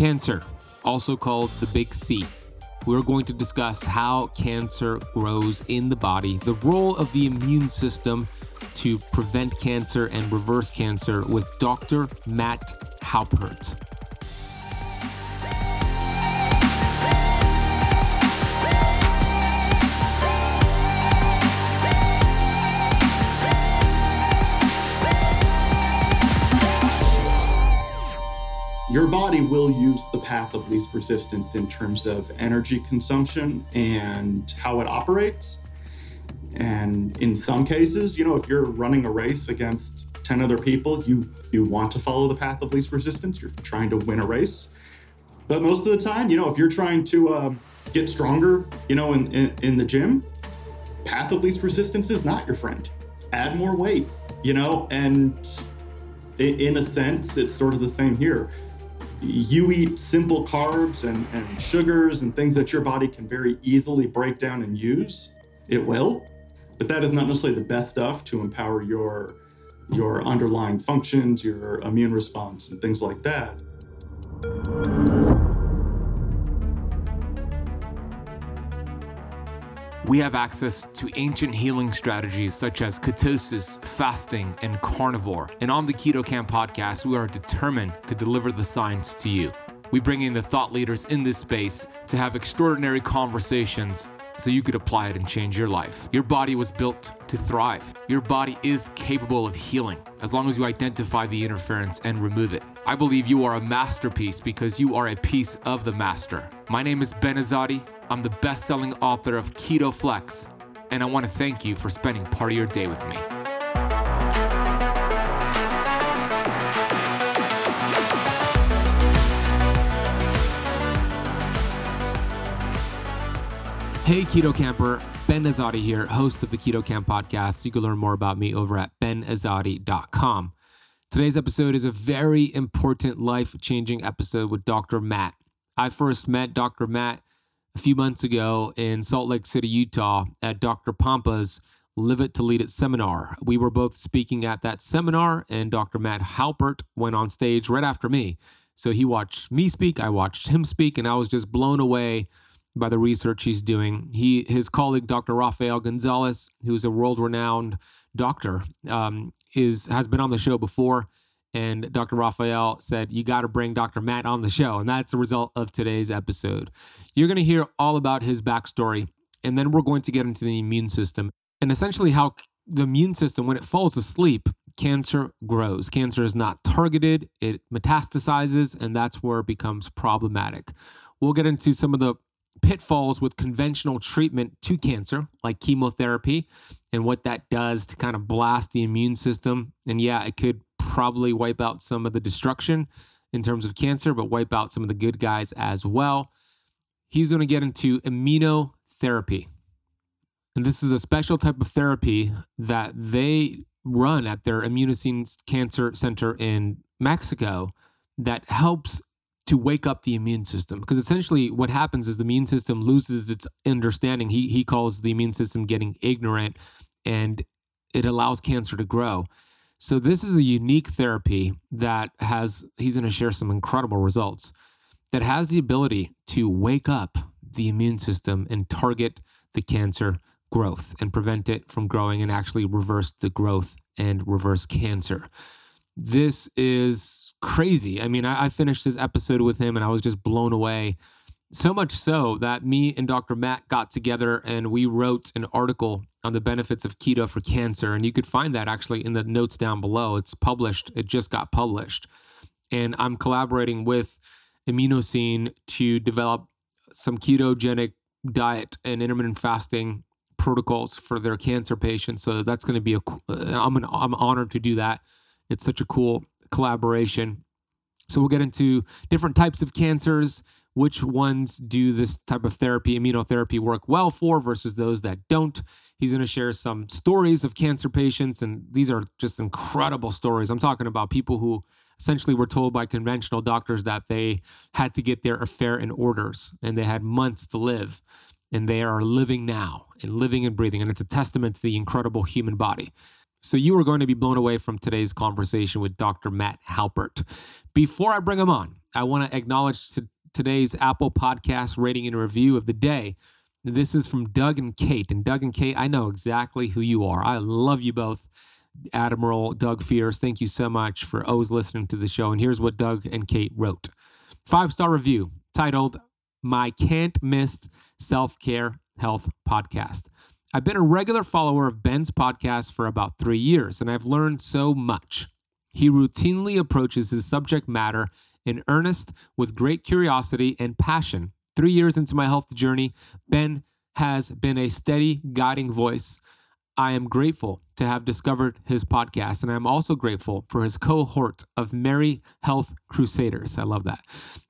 Cancer, also called the Big C. We're going to discuss how cancer grows in the body, the role of the immune system to prevent cancer and reverse cancer with Dr. Matt Halpert. Your body will use the path of least resistance in terms of energy consumption and how it operates. And in some cases, you know, if you're running a race against 10 other people, you you want to follow the path of least resistance. You're trying to win a race. But most of the time, you know, if you're trying to uh, get stronger, you know, in, in, in the gym, path of least resistance is not your friend. Add more weight, you know, and in a sense, it's sort of the same here you eat simple carbs and, and sugars and things that your body can very easily break down and use, it will. But that is not necessarily the best stuff to empower your your underlying functions, your immune response, and things like that. We have access to ancient healing strategies such as ketosis, fasting, and carnivore. And on the Keto Kamp podcast, we are determined to deliver the science to you. We bring in the thought leaders in this space to have extraordinary conversations so you could apply it and change your life. Your body was built to thrive. Your body is capable of healing as long as you identify the interference and remove it. I believe you are a masterpiece because you are a piece of the master. My name is Ben Azadi. I'm the best selling author of Keto Flex, and I want to thank you for spending part of your day with me. Hey, Keto Kamper. Ben Azadi here, host of the Keto Kamp podcast. You can learn more about me over at benazadi.com. Today's episode is a very important life changing episode with Dr. Matt. I first met Dr. Matt a few months ago in Salt Lake City, Utah, at Dr. Pompa's Live It to Lead It seminar. We were both speaking at that seminar, and Dr. Matt Halpert went on stage right after me. So he watched me speak, I watched him speak, and I was just blown away by the research he's doing. He, his colleague, Dr. Rafael Gonzalez, who's a world-renowned doctor, um, is has been on the show before and Dr. Rafael said, You got to bring Dr. Matt on the show. And that's the result of today's episode. You're going to hear all about his backstory, and then we're going to get into the immune system and essentially how the immune system, when it falls asleep, cancer grows. Cancer is not targeted, it metastasizes, and that's where it becomes problematic. We'll get into some of the pitfalls with conventional treatment to cancer, like chemotherapy, and what that does to kind of blast the immune system. And yeah, it could probably wipe out some of the destruction in terms of cancer, but wipe out some of the good guys as well. He's going to get into immunotherapy. And this is a special type of therapy that they run at their Immunocine Cancer Center in Mexico that helps to wake up the immune system. Because essentially, what happens is the immune system loses its understanding. He, he calls the immune system getting ignorant and it allows cancer to grow. So this is a unique therapy that has he's going to share some incredible results that has the ability to wake up the immune system and target the cancer growth and prevent it from growing and actually reverse the growth and reverse cancer. This is crazy. I mean, I, I finished this episode with him and I was just blown away. So much so that me and Dr. Matt got together and we wrote an article on the benefits of keto for cancer. And you could find that actually in the notes down below. It's published, it just got published. And I'm collaborating with Immunocine to develop some ketogenic diet and intermittent fasting protocols for their cancer patients. So that's going to be a, uh, I'm, an, I'm honored to do that. It's such a cool collaboration. So we'll get into different types of cancers which ones do this type of therapy, immunotherapy, work well for versus those that don't. He's going to share some stories of cancer patients, and these are just incredible stories. I'm talking about people who essentially were told by conventional doctors that they had to get their affair in orders and they had months to live. And they are living now and living and breathing. And it's a testament to the incredible human body. So you are going to be blown away from today's conversation with Dr. Matt Halpert. Before I bring him on, I want to acknowledge today's Apple Podcast rating and review of the day. This is from Doug and Kate. And Doug and Kate, I know exactly who you are. I love you both. Admiral Doug Fierce, thank you so much for always listening to the show. And here's what Doug and Kate wrote Five star review titled My Can't Miss Self Care Health Podcast. I've been a regular follower of Ben's podcast for about three years, and I've learned so much. He routinely approaches his subject matter in earnest with great curiosity and passion. Three years into my health journey, Ben has been a steady guiding voice. I am grateful to have discovered his podcast, and I'm also grateful for his cohort of Merry Health Crusaders. I love that.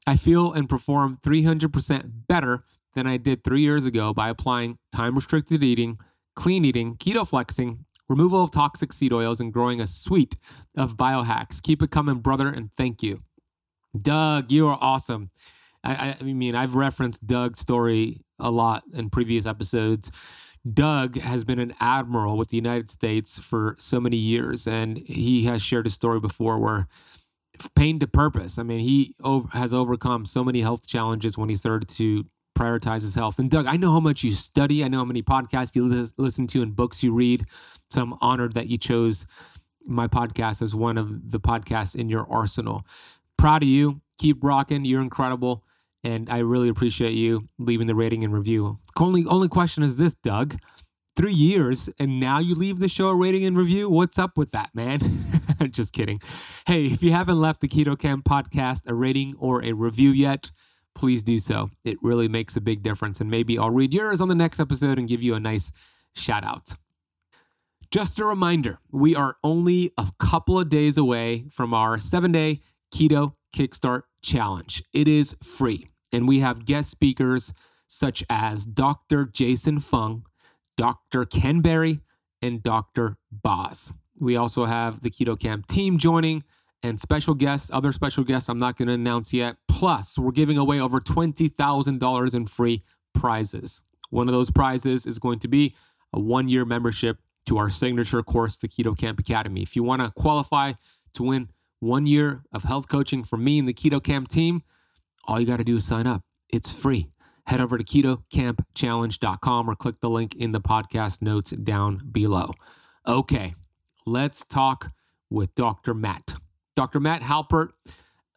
I feel and perform 300% better than I did three years ago by applying time restricted eating, clean eating, keto flexing, removal of toxic seed oils, and growing a suite of biohacks. Keep it coming, brother, and thank you. Doug, you are awesome. I, I mean, I've referenced Doug's story a lot in previous episodes. Doug has been an admiral with the United States for so many years, and he has shared a story before where pain to purpose. I mean, he over, has overcome so many health challenges when he started to prioritize his health. And Doug, I know how much you study. I know how many podcasts you listen to and books you read. So I'm honored that you chose my podcast as one of the podcasts in your arsenal. Proud of you. Keep rocking. You're incredible. And I really appreciate you leaving the rating and review. Only only question is this, Doug. Three years and now you leave the show a rating and review? What's up with that, man? Just kidding. Hey, if you haven't left the Keto Kamp podcast a rating or a review yet, please do so. It really makes a big difference. And maybe I'll read yours on the next episode and give you a nice shout out. Just a reminder we are only a couple of days away from our seven day keto kickstart challenge. It is free, and we have guest speakers such as Dr. Jason Fung, Dr. Ken Berry, and Dr. Boz. We also have the Keto Kamp team joining and special guests, other special guests I'm not going to announce yet. Plus, we're giving away over $20,000 in free prizes. One of those prizes is going to be a one year membership to our signature course, the Keto Kamp Academy. If you want to qualify to win one year of health coaching from me and the Keto Kamp team, all you got to do is sign up. It's free. Head over to ketokampchallenge.com or click the link in the podcast notes down below. Okay, let's talk with Dr. Matt. Dr. Matt Halpert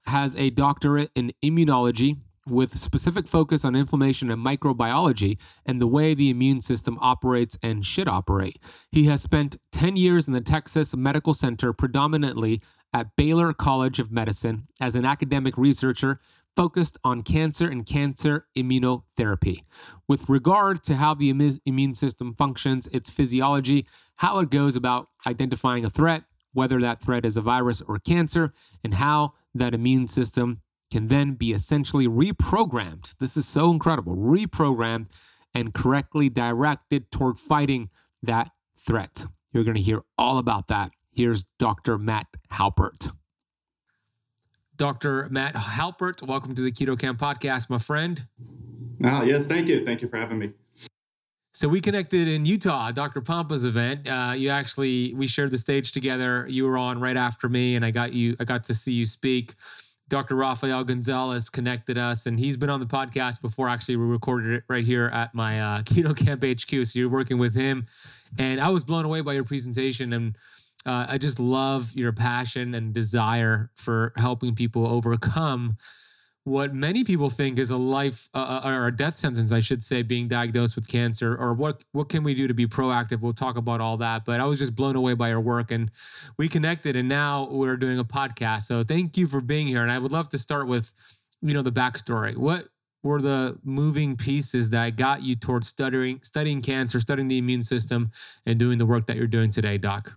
has a doctorate in immunology with specific focus on inflammation and microbiology and the way the immune system operates and should operate. He has spent 10 years in the Texas Medical Center, predominantly at Baylor College of Medicine, as an academic researcher focused on cancer and cancer immunotherapy. With regard to how the immune system functions, its physiology, how it goes about identifying a threat, whether that threat is a virus or cancer, and how that immune system can then be essentially reprogrammed. This is so incredible reprogrammed and correctly directed toward fighting that threat. You're going to hear all about that. Here's Dr. Matt Halpert. Dr. Matt Halpert, welcome to the Keto Kamp podcast, my friend. Ah, yes, thank you. Thank you for having me. So we connected in Utah, Dr. Pompa's event. Uh, you actually we shared the stage together. You were on right after me, and I got you. I got to see you speak. Dr. Rafael Gonzalez connected us, and he's been on the podcast before. Actually, we recorded it right here at my uh, Keto Kamp HQ. So you're working with him, and I was blown away by your presentation. And uh, I just love your passion and desire for helping people overcome what many people think is a life uh, uh, or a death sentence, I should say, being diagnosed with cancer, or what what can we do to be proactive? We'll talk about all that. But I was just blown away by your work, and we connected, and now we're doing a podcast. So thank you for being here, and I would love to start with, you know, the backstory. What were the moving pieces that got you towards studying studying cancer, studying the immune system, and doing the work that you're doing today, Doc?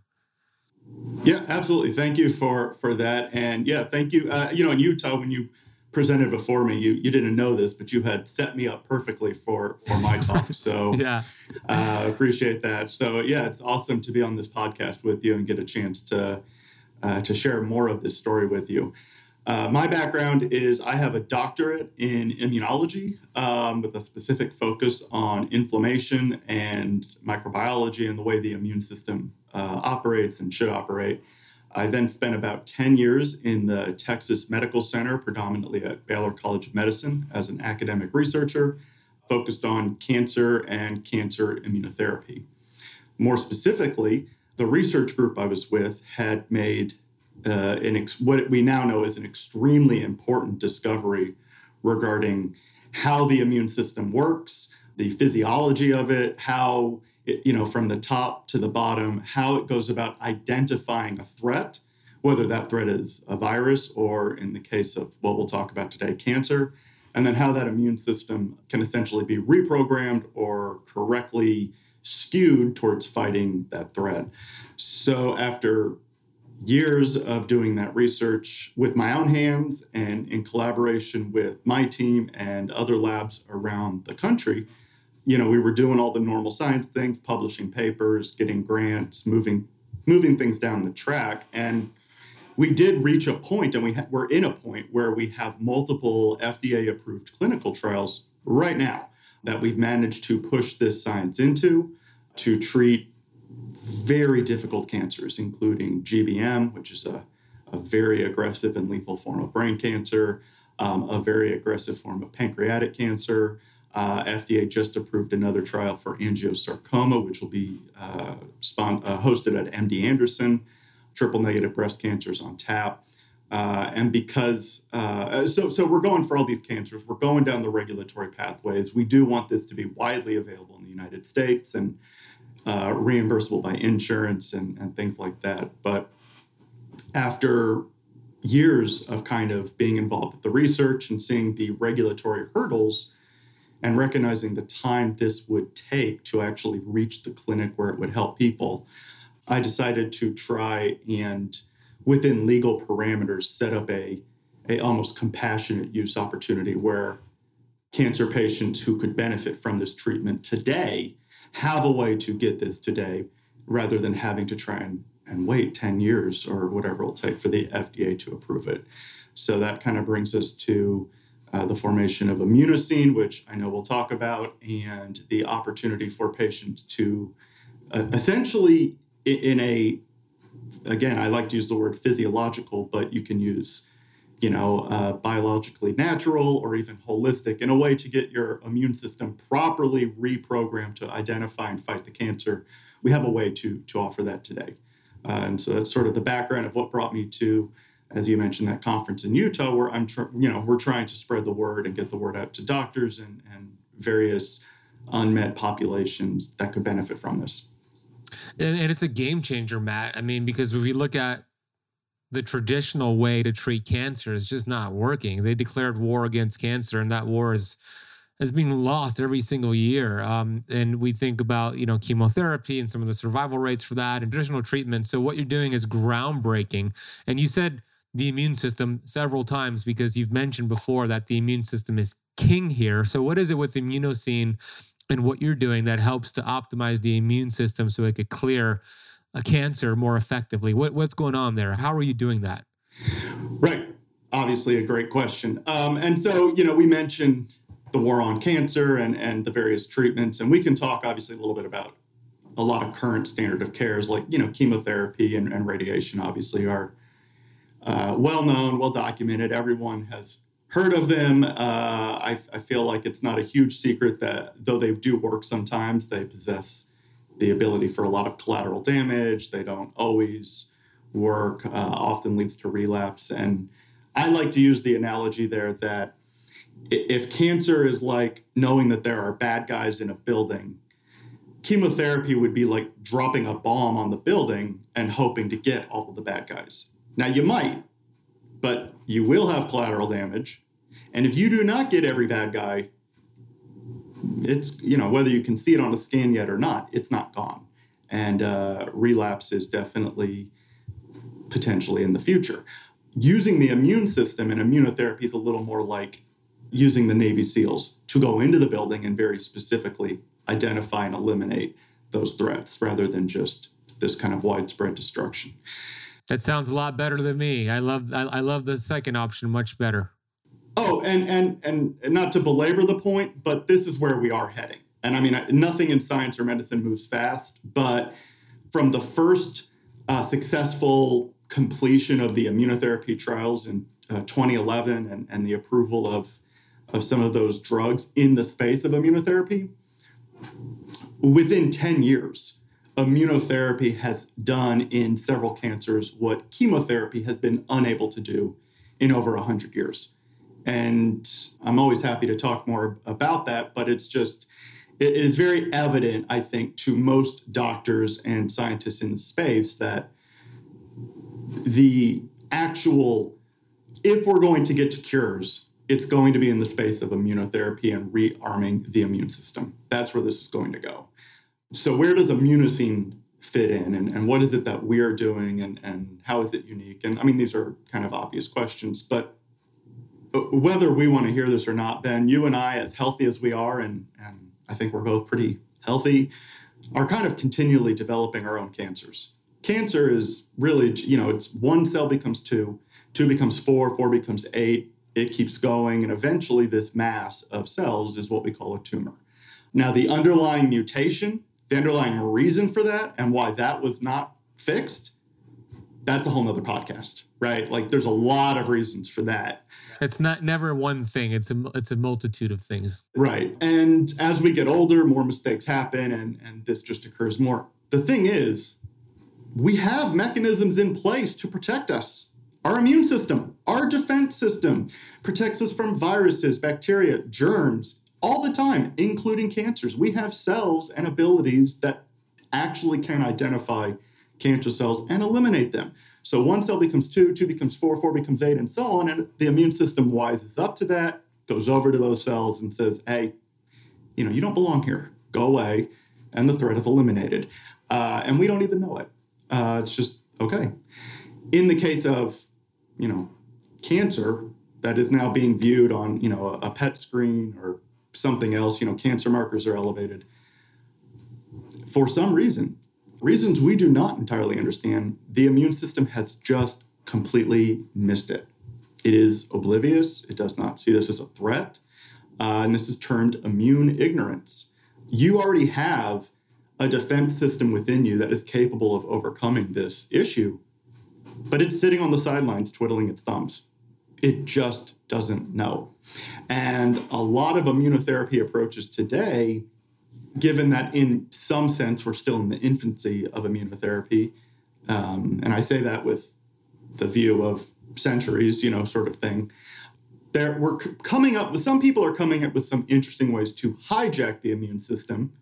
Yeah, absolutely. Thank you for for that, and yeah, thank you. Uh, you know, in Utah, when you presented before me, you you didn't know this, but you had set me up perfectly for for my talk. So yeah, uh, appreciate that. So yeah, it's awesome to be on this podcast with you and get a chance to uh, to share more of this story with you. Uh, my background is I have a doctorate in immunology um, with a specific focus on inflammation and microbiology and the way the immune system uh, operates and should operate. I then spent about 10 years in the Texas Medical Center, predominantly at Baylor College of Medicine, as an academic researcher focused on cancer and cancer immunotherapy. More specifically, the research group I was with had made uh, an ex- what we now know is an extremely important discovery regarding how the immune system works, the physiology of it, how you know from the top to the bottom, how it goes about identifying a threat, whether that threat is a virus or in the case of what we'll talk about today, cancer, and then how that immune system can essentially be reprogrammed or correctly skewed towards fighting that threat. So after years of doing that research with my own hands and in collaboration with my team and other labs around the country you know we were doing all the normal science things publishing papers getting grants moving moving things down the track and we did reach a point and we ha- we're in a point where we have multiple fda approved clinical trials right now that we've managed to push this science into to treat very difficult cancers, including GBM, which is a, a very aggressive and lethal form of brain cancer, um, a very aggressive form of pancreatic cancer. Uh, FDA just approved another trial for angiosarcoma, which will be uh, spon- uh, hosted at MD Anderson. Triple negative breast cancers on tap. Uh, and because uh, so so we're going for all these cancers we're going down the regulatory pathways we do want this to be widely available in the united states and uh, reimbursable by insurance and, and things like that. But after years of kind of being involved with the research and seeing the regulatory hurdles and recognizing the time this would take to actually reach the clinic where it would help people, I decided to try and within legal parameters set up a, a almost compassionate use opportunity where cancer patients who could benefit from this treatment today have a way to get this today rather than having to try and, and wait 10 years or whatever it'll take for the FDA to approve it. So that kind of brings us to uh, the formation of Immunocine, which I know we'll talk about, and the opportunity for patients to uh, essentially, in a, again, I like to use the word physiological, but you can use you know, uh, biologically natural or even holistic in a way to get your immune system properly reprogrammed to identify and fight the cancer. We have a way to to offer that today, uh, and so that's sort of the background of what brought me to, as you mentioned, that conference in Utah, where I'm, tr- you know, we're trying to spread the word and get the word out to doctors and and various unmet populations that could benefit from this. And, and it's a game changer, Matt. I mean, because if you look at the traditional way to treat cancer is just not working. They declared war against cancer, and that war is is being lost every single year. Um, and we think about you know chemotherapy and some of the survival rates for that and traditional treatment. So what you're doing is groundbreaking. And you said the immune system several times because you've mentioned before that the immune system is king here. So what is it with immunocine and what you're doing that helps to optimize the immune system so it could clear a cancer more effectively? What, what's going on there? How are you doing that? Right. Obviously, a great question. Um, and so, you know, we mentioned the war on cancer and, and the various treatments, and we can talk obviously a little bit about a lot of current standard of cares like, you know, chemotherapy and, and radiation obviously are uh, well known, well documented. Everyone has heard of them. Uh, I, I feel like it's not a huge secret that though they do work sometimes, they possess the ability for a lot of collateral damage. They don't always work, uh, often leads to relapse. And I like to use the analogy there that if cancer is like knowing that there are bad guys in a building, chemotherapy would be like dropping a bomb on the building and hoping to get all of the bad guys. Now, you might, but you will have collateral damage. And if you do not get every bad guy, it's you know whether you can see it on a scan yet or not, it's not gone, and uh, relapse is definitely potentially in the future. Using the immune system and immunotherapy is a little more like using the Navy SEALs to go into the building and very specifically identify and eliminate those threats rather than just this kind of widespread destruction. That sounds a lot better than me. I love I, I love the second option much better. Oh, and and and not to belabor the point, but this is where we are heading. And I mean, nothing in science or medicine moves fast, but from the first uh, successful completion of the immunotherapy trials in uh, 2011 and, and the approval of of some of those drugs in the space of immunotherapy, within 10 years, immunotherapy has done in several cancers what chemotherapy has been unable to do in over 100 years. And I'm always happy to talk more about that, but it's just, it is very evident, I think, to most doctors and scientists in the space that the actual, if we're going to get to cures, it's going to be in the space of immunotherapy and rearming the immune system. That's where this is going to go. So, where does immunocine fit in, and, and what is it that we are doing, and, and how is it unique? And I mean, these are kind of obvious questions, but whether we want to hear this or not, Ben, you and I, as healthy as we are, and, and I think we're both pretty healthy, are kind of continually developing our own cancers. Cancer is really, you know, it's one cell becomes two, two becomes four, four becomes eight, it keeps going, and eventually this mass of cells is what we call a tumor. Now, the underlying mutation, the underlying reason for that, and why that was not fixed, that's a whole nother podcast, right? Like, there's a lot of reasons for that. It's not never one thing. It's a it's a multitude of things. Right. And as we get older, more mistakes happen, and and this just occurs more. The thing is, we have mechanisms in place to protect us our immune system, our defense system protects us from viruses, bacteria, germs all the time, including cancers. We have cells and abilities that actually can identify cancer cells and eliminate them. So one cell becomes two, two becomes four, four becomes eight, and so on. And the immune system wises up to that, goes over to those cells and says, hey, you know, you don't belong here. Go away. And the threat is eliminated. Uh, and we don't even know it. Uh, it's just okay. In the case of you know, cancer that is now being viewed on, you know, a, a PET screen or something else, you know, cancer markers are elevated. For some reason, reasons we do not entirely understand, the immune system has just completely missed it. It is oblivious, it does not see this as a threat, uh, and this is termed immune ignorance. You already have a defense system within you that is capable of overcoming this issue, but it's sitting on the sidelines twiddling its thumbs. It just doesn't know. And a lot of immunotherapy approaches today, given that in some sense we're still in the infancy of immunotherapy, um, and I say that with the view of centuries, you know, sort of thing. There, we're coming up with some people are coming up with some interesting ways to hijack the immune system.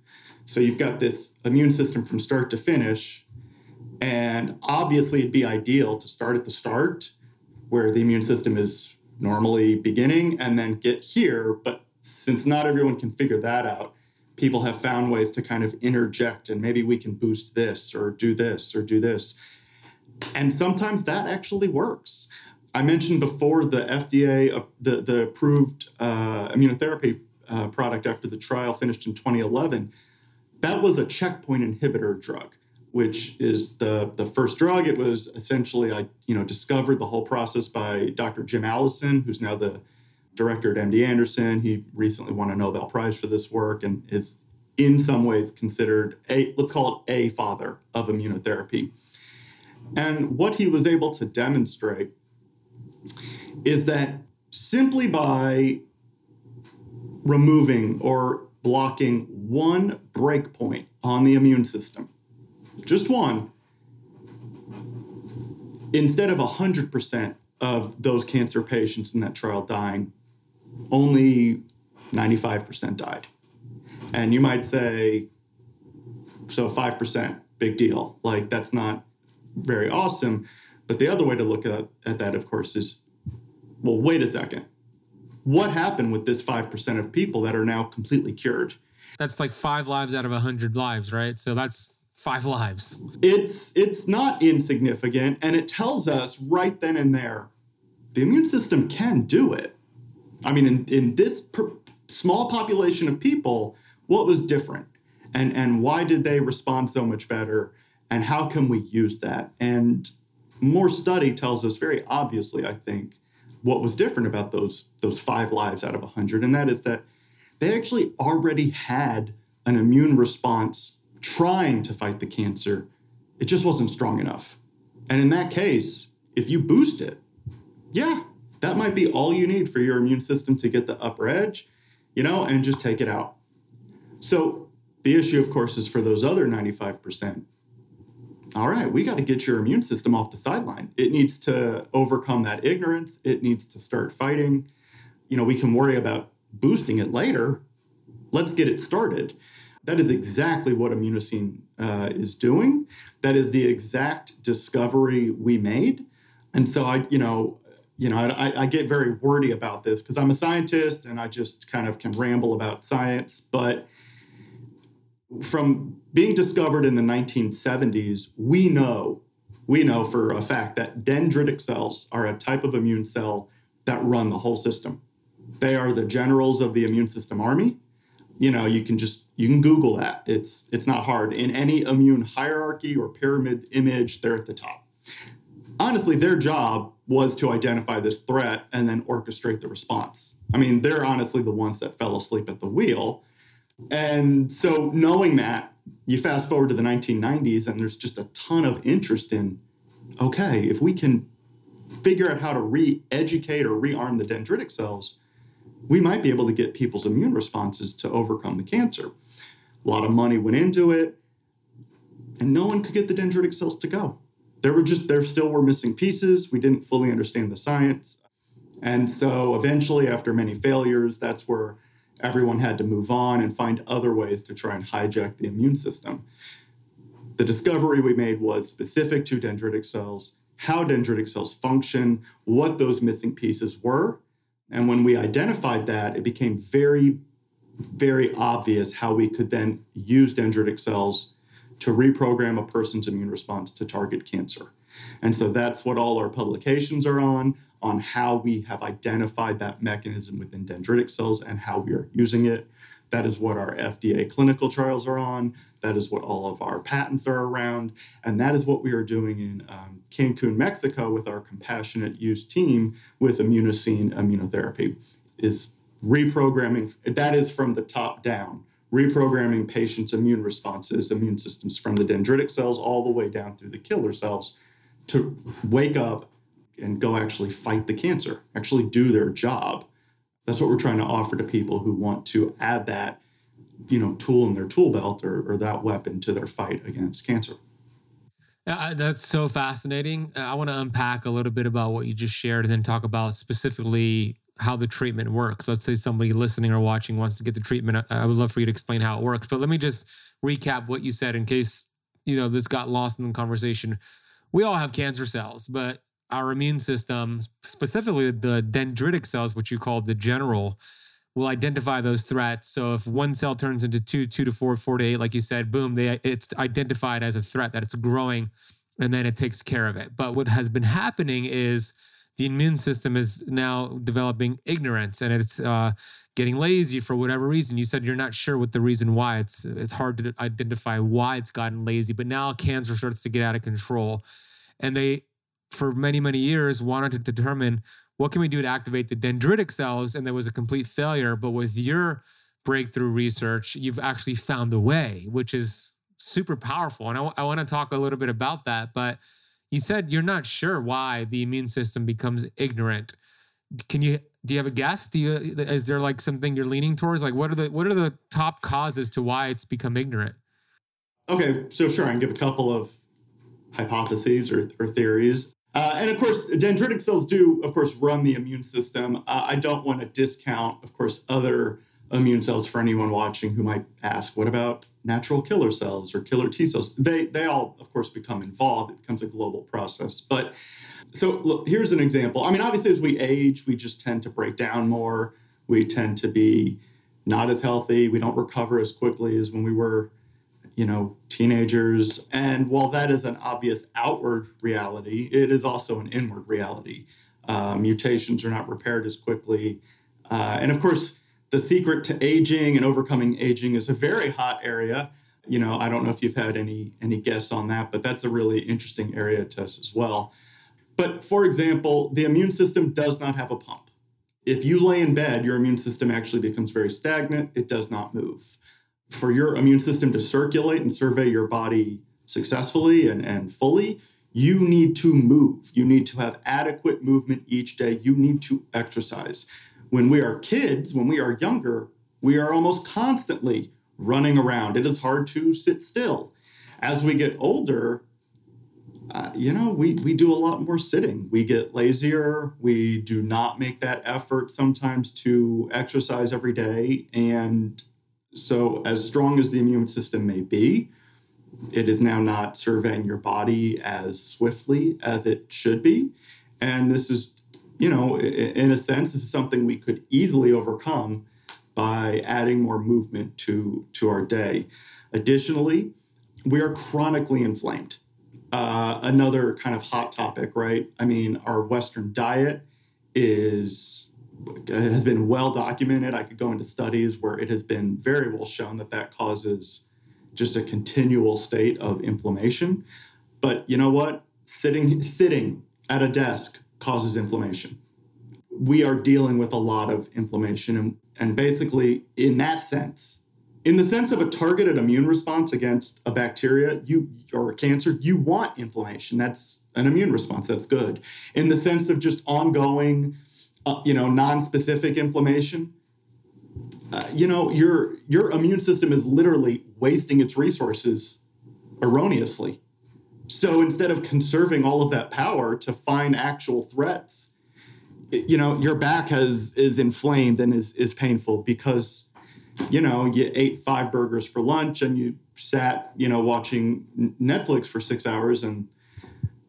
So you've got this immune system from start to finish and obviously, it'd be ideal to start at the start where the immune system is normally beginning and then get here. But since not everyone can figure that out, people have found ways to kind of interject and maybe we can boost this or do this or do this. And sometimes that actually works. I mentioned before the FDA, uh, the, the approved uh, immunotherapy uh, product after the trial finished in 2011. That was a checkpoint inhibitor drug which is the the first drug. It was essentially I you know discovered the whole process by Dr. Jim Allison, who's now the director at MD Anderson. He recently won a Nobel Prize for this work and is in some ways considered a let's call it a father of immunotherapy. And what he was able to demonstrate is that simply by removing or blocking one breakpoint on the immune system just one, instead of 100% of those cancer patients in that trial dying, only 95% died. And you might say, so 5%, big deal. Like, that's not very awesome. But the other way to look at, at that, of course, is well, wait a second. What happened with this 5% of people that are now completely cured? That's like five lives out of 100 lives, right? So that's five lives. It's it's not insignificant, and it tells us right then and there, the immune system can do it. I mean, in in this per, small population of people, what was different, and and why did they respond so much better, and how can we use that? And more study tells us very obviously, I think, what was different about those those five lives out of 100 and that is that they actually already had an immune response trying to fight the cancer it just wasn't strong enough and in that case if you boost it yeah that might be all you need for your immune system to get the upper edge you know and just take it out so the issue of course is for those other 95% all right, we got to get your immune system off the sideline. It needs to overcome that ignorance. It needs to start fighting. You know, we can worry about boosting it later. Let's get it started. That is exactly what Immunocine uh, is doing. That is the exact discovery we made. And so I, you know, you know, I, I get very wordy about this because I'm a scientist and I just kind of can ramble about science. But from being discovered in the 1970s, we know we know for a fact that dendritic cells are a type of immune cell that run the whole system. They are the generals of the immune system army. You know, you can just you can Google that. It's it's not hard. In any immune hierarchy or pyramid image, they're at the top. Honestly, their job was to identify this threat and then orchestrate the response. I mean, they're honestly the ones that fell asleep at the wheel and so, knowing that, you fast forward to the 1990s, and there's just a ton of interest in okay, if we can figure out how to re educate or rearm the dendritic cells, we might be able to get people's immune responses to overcome the cancer. A lot of money went into it, and no one could get the dendritic cells to go. There were just, there still were missing pieces. We didn't fully understand the science. And so eventually, after many failures, that's where everyone had to move on and find other ways to try and hijack the immune system. The discovery we made was specific to dendritic cells, how dendritic cells function, what those missing pieces were. And when we identified that, it became very, very obvious how we could then use dendritic cells to reprogram a person's immune response to target cancer. And so that's what all our publications are on on how we have identified that mechanism within dendritic cells and how we are using it. That is what our FDA clinical trials are on. That is what all of our patents are around. And that is what we are doing in um, Cancun, Mexico with our compassionate use team with Immunocine immunotherapy is reprogramming. That is from the top down, reprogramming patients' immune responses, immune systems from the dendritic cells all the way down through the killer cells to wake up and go actually fight the cancer, actually do their job. That's what we're trying to offer to people who want to add that, you know, tool in their tool belt or, or that weapon to their fight against cancer. Yeah, that's so fascinating. Uh, I want to unpack a little bit about what you just shared and then talk about specifically how the treatment works. Let's say somebody listening or watching wants to get the treatment. I would love for you to explain how it works. But let me just recap what you said in case, you know, this got lost in the conversation. We all have cancer cells, but our immune system, specifically the dendritic cells, which you call the general, will identify those threats. So if one cell turns into two, two to four, four to eight, like you said, boom, they it's identified as a threat that it's growing, and then it takes care of it. But what has been happening is the immune system is now developing ignorance and it's uh, getting lazy for whatever reason. You said you're not sure what the reason why. It's it's hard to identify why it's gotten lazy. But now cancer starts to get out of control, and they for many, many years wanted to determine what can we do to activate the dendritic cells, and there was a complete failure. But with your breakthrough research, you've actually found the way, which is super powerful. And I, want to talk a little bit about that. But you said you're not sure why the immune system becomes ignorant. Can you do you have a guess? Do you is there like something you're leaning towards? Like what are the what are the top causes to why it's become ignorant? Okay, so sure, I can give a couple of hypotheses or, or theories. Uh, and of course, dendritic cells do, of course, run the immune system. Uh, I don't want to discount, of course, other immune cells for anyone watching who might ask, what about natural killer cells or killer T cells? They, they all, of course, become involved. It becomes a global process. But so look, here's an example. I mean, obviously, as we age, we just tend to break down more. We tend to be not as healthy. We don't recover as quickly as when we were you know, teenagers. And while that is an obvious outward reality, it is also an inward reality. Uh, mutations are not repaired as quickly. Uh, and of course, the secret to aging and overcoming aging is a very hot area. You know, I don't know if you've had any any guests on that, but that's a really interesting area to us as well. But for example, the immune system does not have a pump. If you lay in bed, your immune system actually becomes very stagnant, it does not move. For your immune system to circulate and survey your body successfully and, and fully, you need to move. You need to have adequate movement each day. You need to exercise. When we are kids, when we are younger, we are almost constantly running around. It is hard to sit still. As we get older, uh, you know, we, we do a lot more sitting. We get lazier. We do not make that effort sometimes to exercise every day. And so, as strong as the immune system may be, it is now not surveying your body as swiftly as it should be. And this is, you know, in a sense, this is something we could easily overcome by adding more movement to, to our day. Additionally, we are chronically inflamed. Uh, another kind of hot topic, right? I mean, our Western diet is has been well documented. I could go into studies where it has been very well shown that that causes just a continual state of inflammation. But you know what? Sitting sitting at a desk causes inflammation. We are dealing with a lot of inflammation and, and basically in that sense, in the sense of a targeted immune response against a bacteria, you or a cancer, you want inflammation. That's an immune response. That's good. In the sense of just ongoing, uh, you know, non-specific inflammation, uh, you know, your your immune system is literally wasting its resources erroneously. So instead of conserving all of that power to find actual threats, you know, your back has is inflamed and is is painful because you know, you ate five burgers for lunch and you sat, you know, watching Netflix for 6 hours and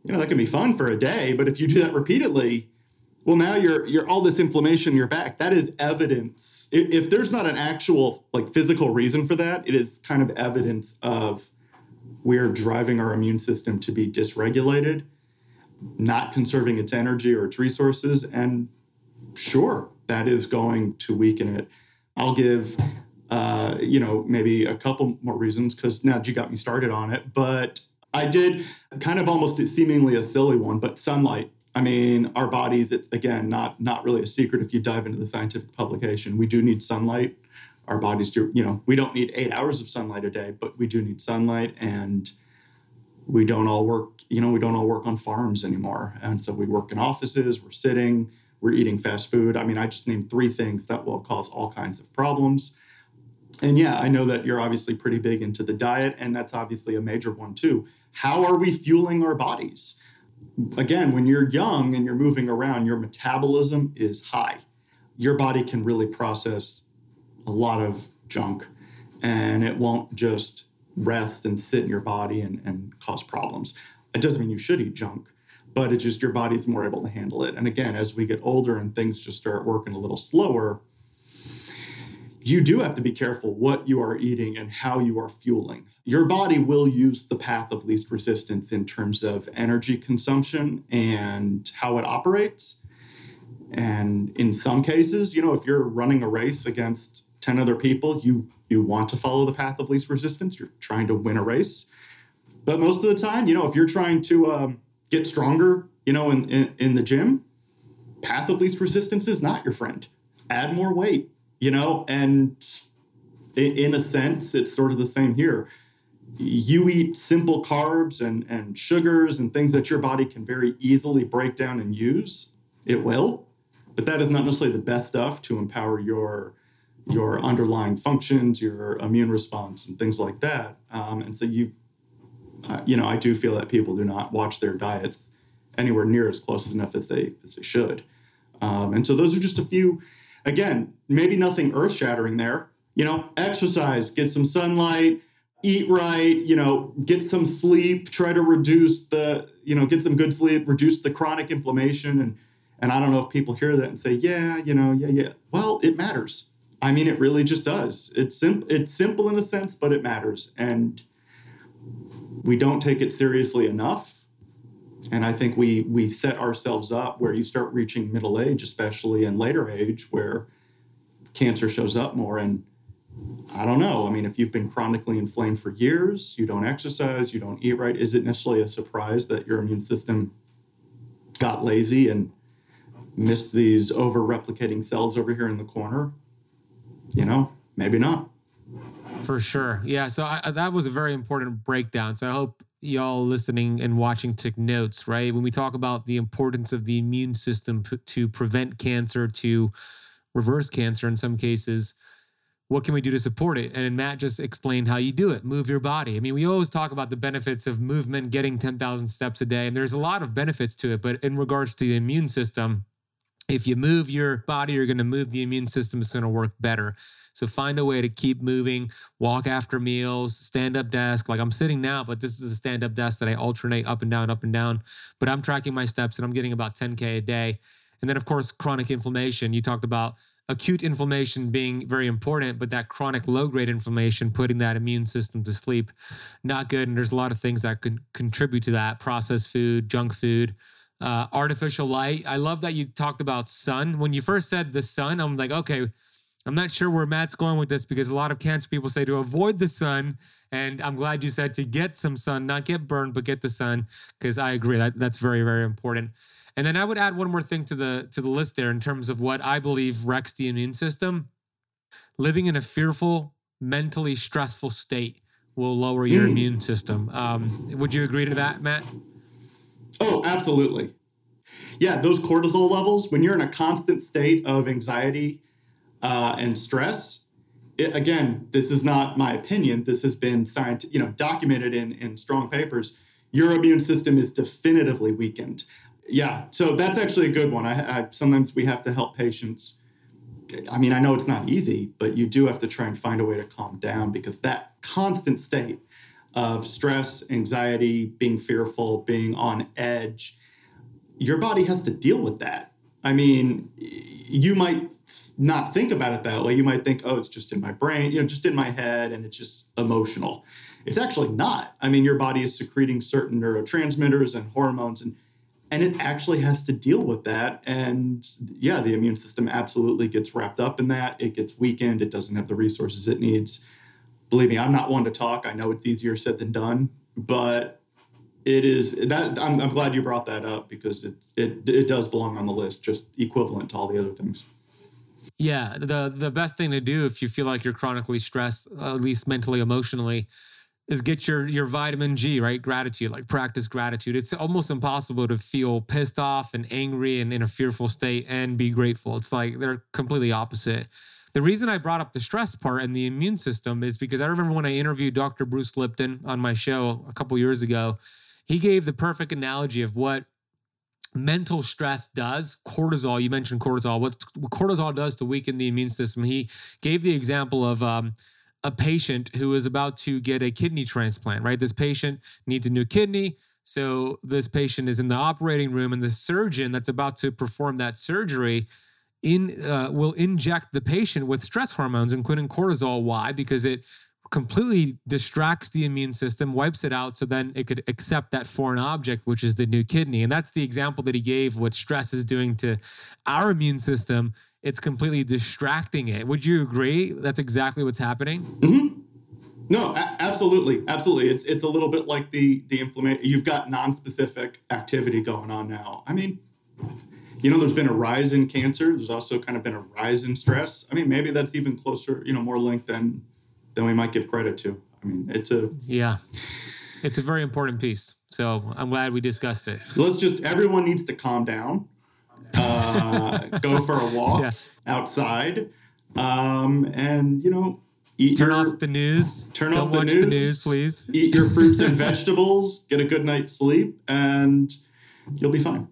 you know, that can be fun for a day, but if you do that repeatedly, well, now you're you're all this inflammation in your back. That is evidence. If, if there's not an actual like physical reason for that, it is kind of evidence of we're driving our immune system to be dysregulated, not conserving its energy or its resources, and sure, that is going to weaken it. I'll give uh, you know, maybe a couple more reasons because now you got me started on it. But I did kind of almost seemingly a silly one, but sunlight I mean, our bodies, it's again not not really a secret if you dive into the scientific publication. We do need sunlight. Our bodies do, you know, we don't need eight hours of sunlight a day, but we do need sunlight and we don't all work, you know, we don't all work on farms anymore. And so we work in offices, we're sitting, we're eating fast food. I mean, I just named three things that will cause all kinds of problems. And yeah, I know that you're obviously pretty big into the diet, and that's obviously a major one too. How are we fueling our bodies? Again, when you're young and you're moving around, your metabolism is high. Your body can really process a lot of junk and it won't just rest and sit in your body and, and cause problems. It doesn't mean you should eat junk, but it's just your body's more able to handle it. And again, as we get older and things just start working a little slower, you do have to be careful what you are eating and how you are fueling your body will use the path of least resistance in terms of energy consumption and how it operates. And in some cases, you know, if you're running a race against 10 other people, you you want to follow the path of least resistance. You're trying to win a race. But most of the time, you know, if you're trying to um, get stronger, you know, in, in, in the gym, path of least resistance is not your friend. Add more weight, you know, and in a sense, it's sort of the same here you eat simple carbs and, and sugars and things that your body can very easily break down and use, it will. But that is not necessarily the best stuff to empower your your underlying functions, your immune response, and things like that. Um, and so you, uh, you know, I do feel that people do not watch their diets anywhere near as close enough as they as they should. Um, and so those are just a few. Again, maybe nothing earth shattering there. You know, exercise, get some sunlight, eat right, you know, get some sleep, try to reduce the, you know, get some good sleep, reduce the chronic inflammation. And and I don't know if people hear that and say, yeah, you know, yeah, yeah. Well, it matters. I mean, it really just does. It's simple. It's simple in a sense, but it matters, and we don't take it seriously enough. And I think we we set ourselves up where you start reaching middle age, especially and later age, where cancer shows up more. And I don't know. I mean, if you've been chronically inflamed for years, you don't exercise, you don't eat right, is it necessarily a surprise that your immune system got lazy and missed these over replicating cells over here in the corner, you know, maybe not. For sure. Yeah. So I, that was a very important breakdown. So I hope y'all listening and watching took notes, right? When we talk about the importance of the immune system p- to prevent cancer, to reverse cancer in some cases, what can we do to support it? And Matt just explained how you do it move your body. I mean, we always talk about the benefits of movement, getting 10,000 steps a day, and there's a lot of benefits to it. But in regards to the immune system, if you move your body, you're going to move the immune system. It's going to work better. So find a way to keep moving, walk after meals, stand up desk. Like I'm sitting now, but this is a stand up desk that I alternate up and down, up and down. But I'm tracking my steps and I'm getting about 10K a day. And then, of course, chronic inflammation. You talked about acute inflammation being very important, but that chronic low grade inflammation, putting that immune system to sleep, not good. And there's a lot of things that can contribute to that processed food, junk food uh, artificial light. I love that you talked about sun. When you first said the sun, I'm like, okay, I'm not sure where Matt's going with this because a lot of cancer people say to avoid the sun. And I'm glad you said to get some sun, not get burned, but get the sun, because I agree that that's very, very important. And then I would add one more thing to the to the list there in terms of what I believe wrecks the immune system. Living in a fearful, mentally stressful state will lower your mm. immune system. Um, would you agree to that, Matt? Oh, absolutely. Yeah, those cortisol levels, when you're in a constant state of anxiety uh, and stress, it, again, this is not my opinion. This has been science, you know, documented in, in strong papers. Your immune system is definitively weakened. Yeah, so that's actually a good one. I, I sometimes we have to help patients. I mean, I know it's not easy, but you do have to try and find a way to calm down because that constant state of stress, anxiety, being fearful, being on edge, your body has to deal with that. I mean, you might not think about it that way. You might think, oh, it's just in my brain, you know, just in my head, and it's just emotional. It's actually not. I mean, your body is secreting certain neurotransmitters and hormones, and and it actually has to deal with that. And yeah, the immune system absolutely gets wrapped up in that. It gets weakened. It doesn't have the resources it needs believe me, I'm not one to talk. I know it's easier said than done, but it is that I'm, I'm glad you brought that up because it, it it does belong on the list, just equivalent to all the other things. Yeah, the the best thing to do if you feel like you're chronically stressed, at least mentally, emotionally, is get your your vitamin G, right? Gratitude, like practice gratitude. It's almost impossible to feel pissed off and angry and in a fearful state and be grateful. It's like they're completely opposite. The reason I brought up the stress part and the immune system is because I remember when I interviewed Dr. Bruce Lipton on my show a couple years ago, he gave the perfect analogy of what mental stress does. Cortisol, you mentioned cortisol, what, cortisol does to weaken the immune system. He gave the example of um, a patient who is about to get a kidney transplant, right? This patient needs a new kidney. So this patient is in the operating room, and the surgeon that's about to perform that surgery in uh, will inject the patient with stress hormones, including cortisol. Why? Because it completely distracts the immune system, wipes it out, so then it could accept that foreign object, which is the new kidney. And that's the example that he gave. What stress is doing to our immune system, it's completely distracting it. Would you agree? That's exactly what's happening. Mm-hmm. No, a- absolutely, absolutely. It's it's a little bit like the the inflammation. You've got non-specific activity going on now. I mean, you know, there's been a rise in cancer. There's also kind of been a rise in stress. I mean, maybe that's even closer, you know, more linked than than we might give credit to. I mean, it's a yeah, it's a very important piece. So I'm glad we discussed it. Let's just everyone needs to calm down, uh, go for a walk yeah. outside, um, and you know, eat turn your, off the news. Turn Don't off the watch news, the news, please. Eat your fruits and vegetables. Get a good night's sleep, and you'll be fine.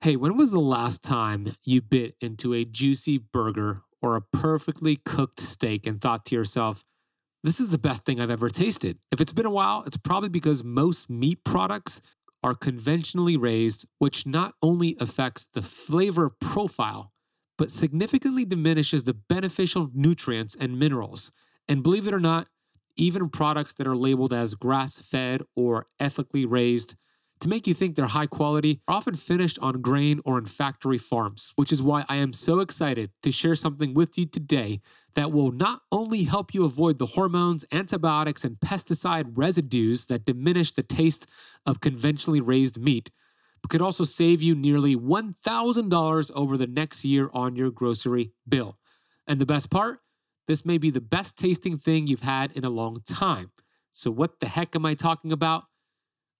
Hey, when was the last time you bit into a juicy burger or a perfectly cooked steak and thought to yourself, this is the best thing I've ever tasted? If it's been a while, it's probably because most meat products are conventionally raised, which not only affects the flavor profile, but significantly diminishes the beneficial nutrients and minerals. And believe it or not, even products that are labeled as grass fed or ethically raised to make you think they're high quality are often finished on grain or in factory farms, which is why I am so excited to share something with you today that will not only help you avoid the hormones, antibiotics, and pesticide residues that diminish the taste of conventionally raised meat, but could also save you nearly $1,000 over the next year on your grocery bill. And the best part? This may be the best tasting thing you've had in a long time. So, what the heck am I talking about?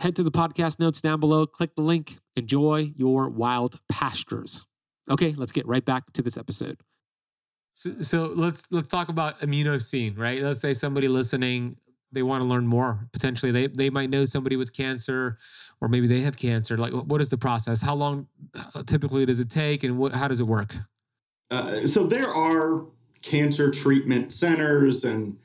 Head to the podcast notes down below, click the link, enjoy your wild pastures. Okay, let's get right back to this episode. So, so let's let's talk about immunocine, right? Let's say somebody listening they want to learn more potentially they they might know somebody with cancer or maybe they have cancer like what is the process how long uh, typically does it take and what how does it work uh, so there are cancer treatment centers and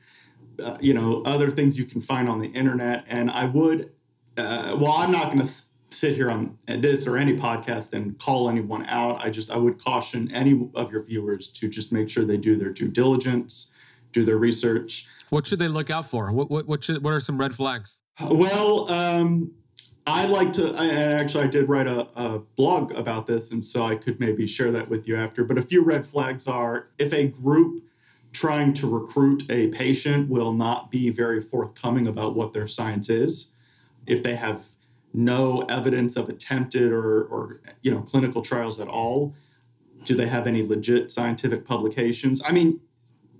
uh, you know other things you can find on the internet and i would uh, well i'm not going to sit here on this or any podcast and call anyone out i just i would caution any of your viewers to just make sure they do their due diligence do their research what should they look out for? What what what should what are some red flags? Well, um, I like to. I, actually, I did write a, a blog about this, and so I could maybe share that with you after. But a few red flags are if a group trying to recruit a patient will not be very forthcoming about what their science is, if they have no evidence of attempted or, or you know clinical trials at all, do they have any legit scientific publications? I mean,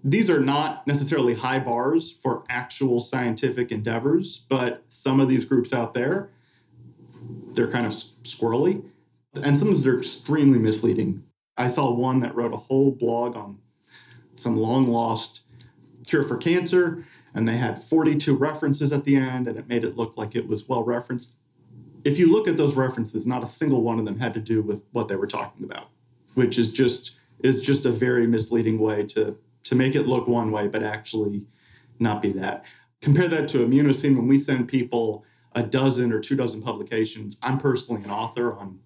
these are not necessarily high bars for actual scientific endeavors, but some of these groups out there, they're kind of squirrely. And some of these are extremely misleading. I saw one that wrote a whole blog on some long lost cure for cancer, and they had 42 references at the end, and it made it look like it was well referenced. If you look at those references, not a single one of them had to do with what they were talking about, which is just is just a very misleading way to to make it look one way, but actually not be that. Compare that to Immunocine when we send people a dozen or two dozen publications. I'm personally an author on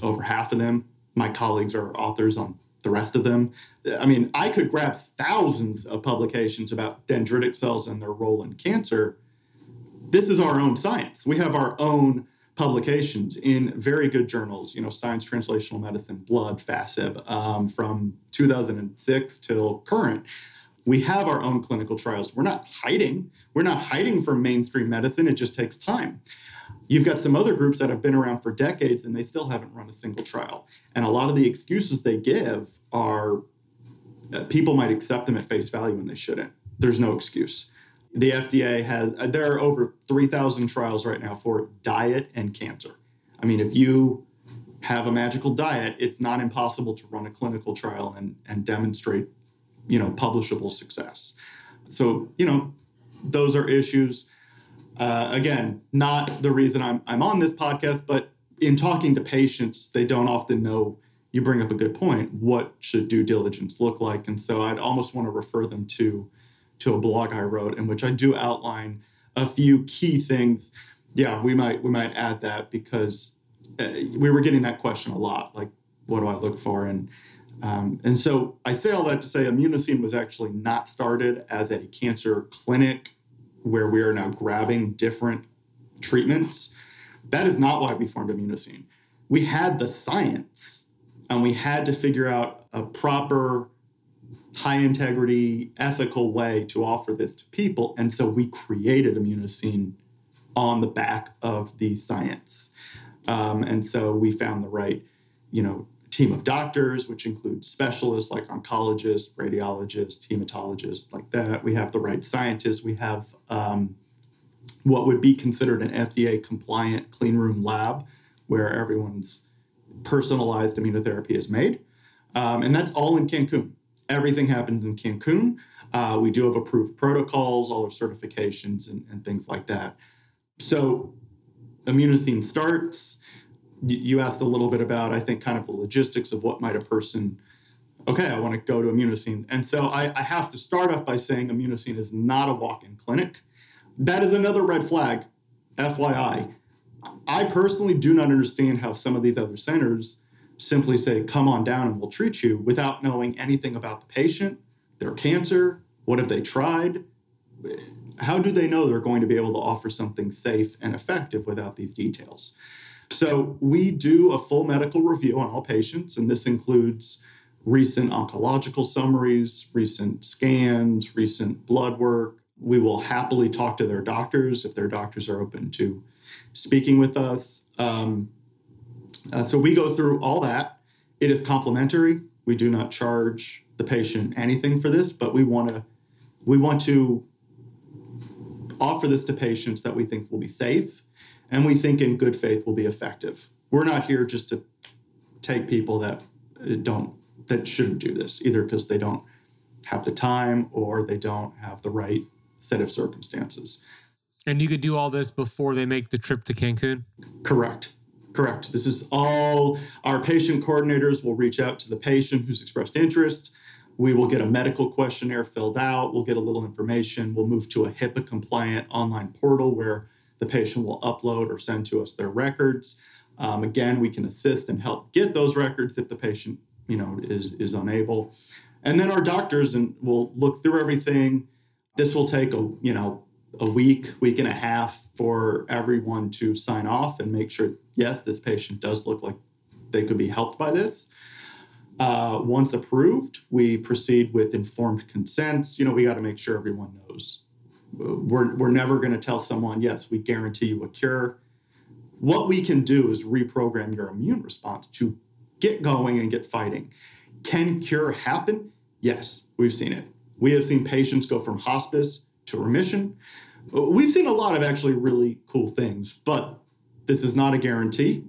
over half of them. My colleagues are authors on the rest of them. I mean, I could grab thousands of publications about dendritic cells and their role in cancer. This is our own science. We have our own publications in very good journals, you know, Science Translational Medicine, Blood, FASEB, um, from 2006 till current. We have our own clinical trials. We're not hiding. We're not hiding from mainstream medicine. It just takes time. You've got some other groups that have been around for decades and they still haven't run a single trial. And a lot of the excuses they give are uh, people might accept them at face value and they shouldn't. There's no excuse the FDA has, uh, there are over 3,000 trials right now for diet and cancer. I mean, if you have a magical diet, it's not impossible to run a clinical trial and, and demonstrate, you know, publishable success. So, you know, those are issues. Uh, again, not the reason I'm, I'm on this podcast, but in talking to patients, they don't often know you bring up a good point. What should due diligence look like? And so I'd almost want to refer them to to a blog I wrote in which I do outline a few key things. Yeah, we might we might add that because uh, we were getting that question a lot. Like, what do I look for? And um, and so I say all that to say Immunocine was actually not started as a cancer clinic where we are now grabbing different treatments. That is not why we formed Immunocine. We had the science and we had to figure out a proper high integrity ethical way to offer this to people and so we created immunocine on the back of the science um, and so we found the right you know team of doctors which includes specialists like oncologists radiologists hematologists like that we have the right scientists we have um, what would be considered an fda compliant clean room lab where everyone's personalized immunotherapy is made. Um, and that's all in Cancun. Everything happens in Cancun. Uh, we do have approved protocols, all our certifications, and, and things like that. So, Immunocine starts. You asked a little bit about, I think, kind of the logistics of what might a person, okay, I want to go to Immunocine. And so I, I have to start off by saying Immunocine is not a walk in clinic. That is another red flag, FYI. I personally do not understand how some of these other centers simply say, come on down and we'll treat you without knowing anything about the patient, their cancer, what have they tried. How do they know they're going to be able to offer something safe and effective without these details? So, we do a full medical review on all patients, and this includes recent oncological summaries, recent scans, recent blood work. We will happily talk to their doctors if their doctors are open to speaking with us. Um, uh, so we go through all that. It is complimentary. We do not charge the patient anything for this, but we want to we want to offer this to patients that we think will be safe and we think in good faith will be effective. We're not here just to take people that uh, don't that shouldn't do this either because they don't have the time or they don't have the right set of circumstances. And you could do all this before they make the trip to Cancun? Correct. Correct. This is all our patient coordinators will reach out to the patient who's expressed interest. We will get a medical questionnaire filled out. We'll get a little information. We'll move to a HIPAA compliant online portal where the patient will upload or send to us their records. Um, again, we can assist and help get those records if the patient, you know, is is unable. And then our doctors and will look through everything. This will take a you know a week, week and a half for everyone to sign off and make sure, yes, this patient does look like they could be helped by this. Uh, once approved, we proceed with informed consents. You know, we got to make sure everyone knows. We're, we're never going to tell someone, yes, we guarantee you a cure. What we can do is reprogram your immune response to get going and get fighting. Can cure happen? Yes, we've seen it. We have seen patients go from hospice to remission. We've seen a lot of actually really cool things, but this is not a guarantee.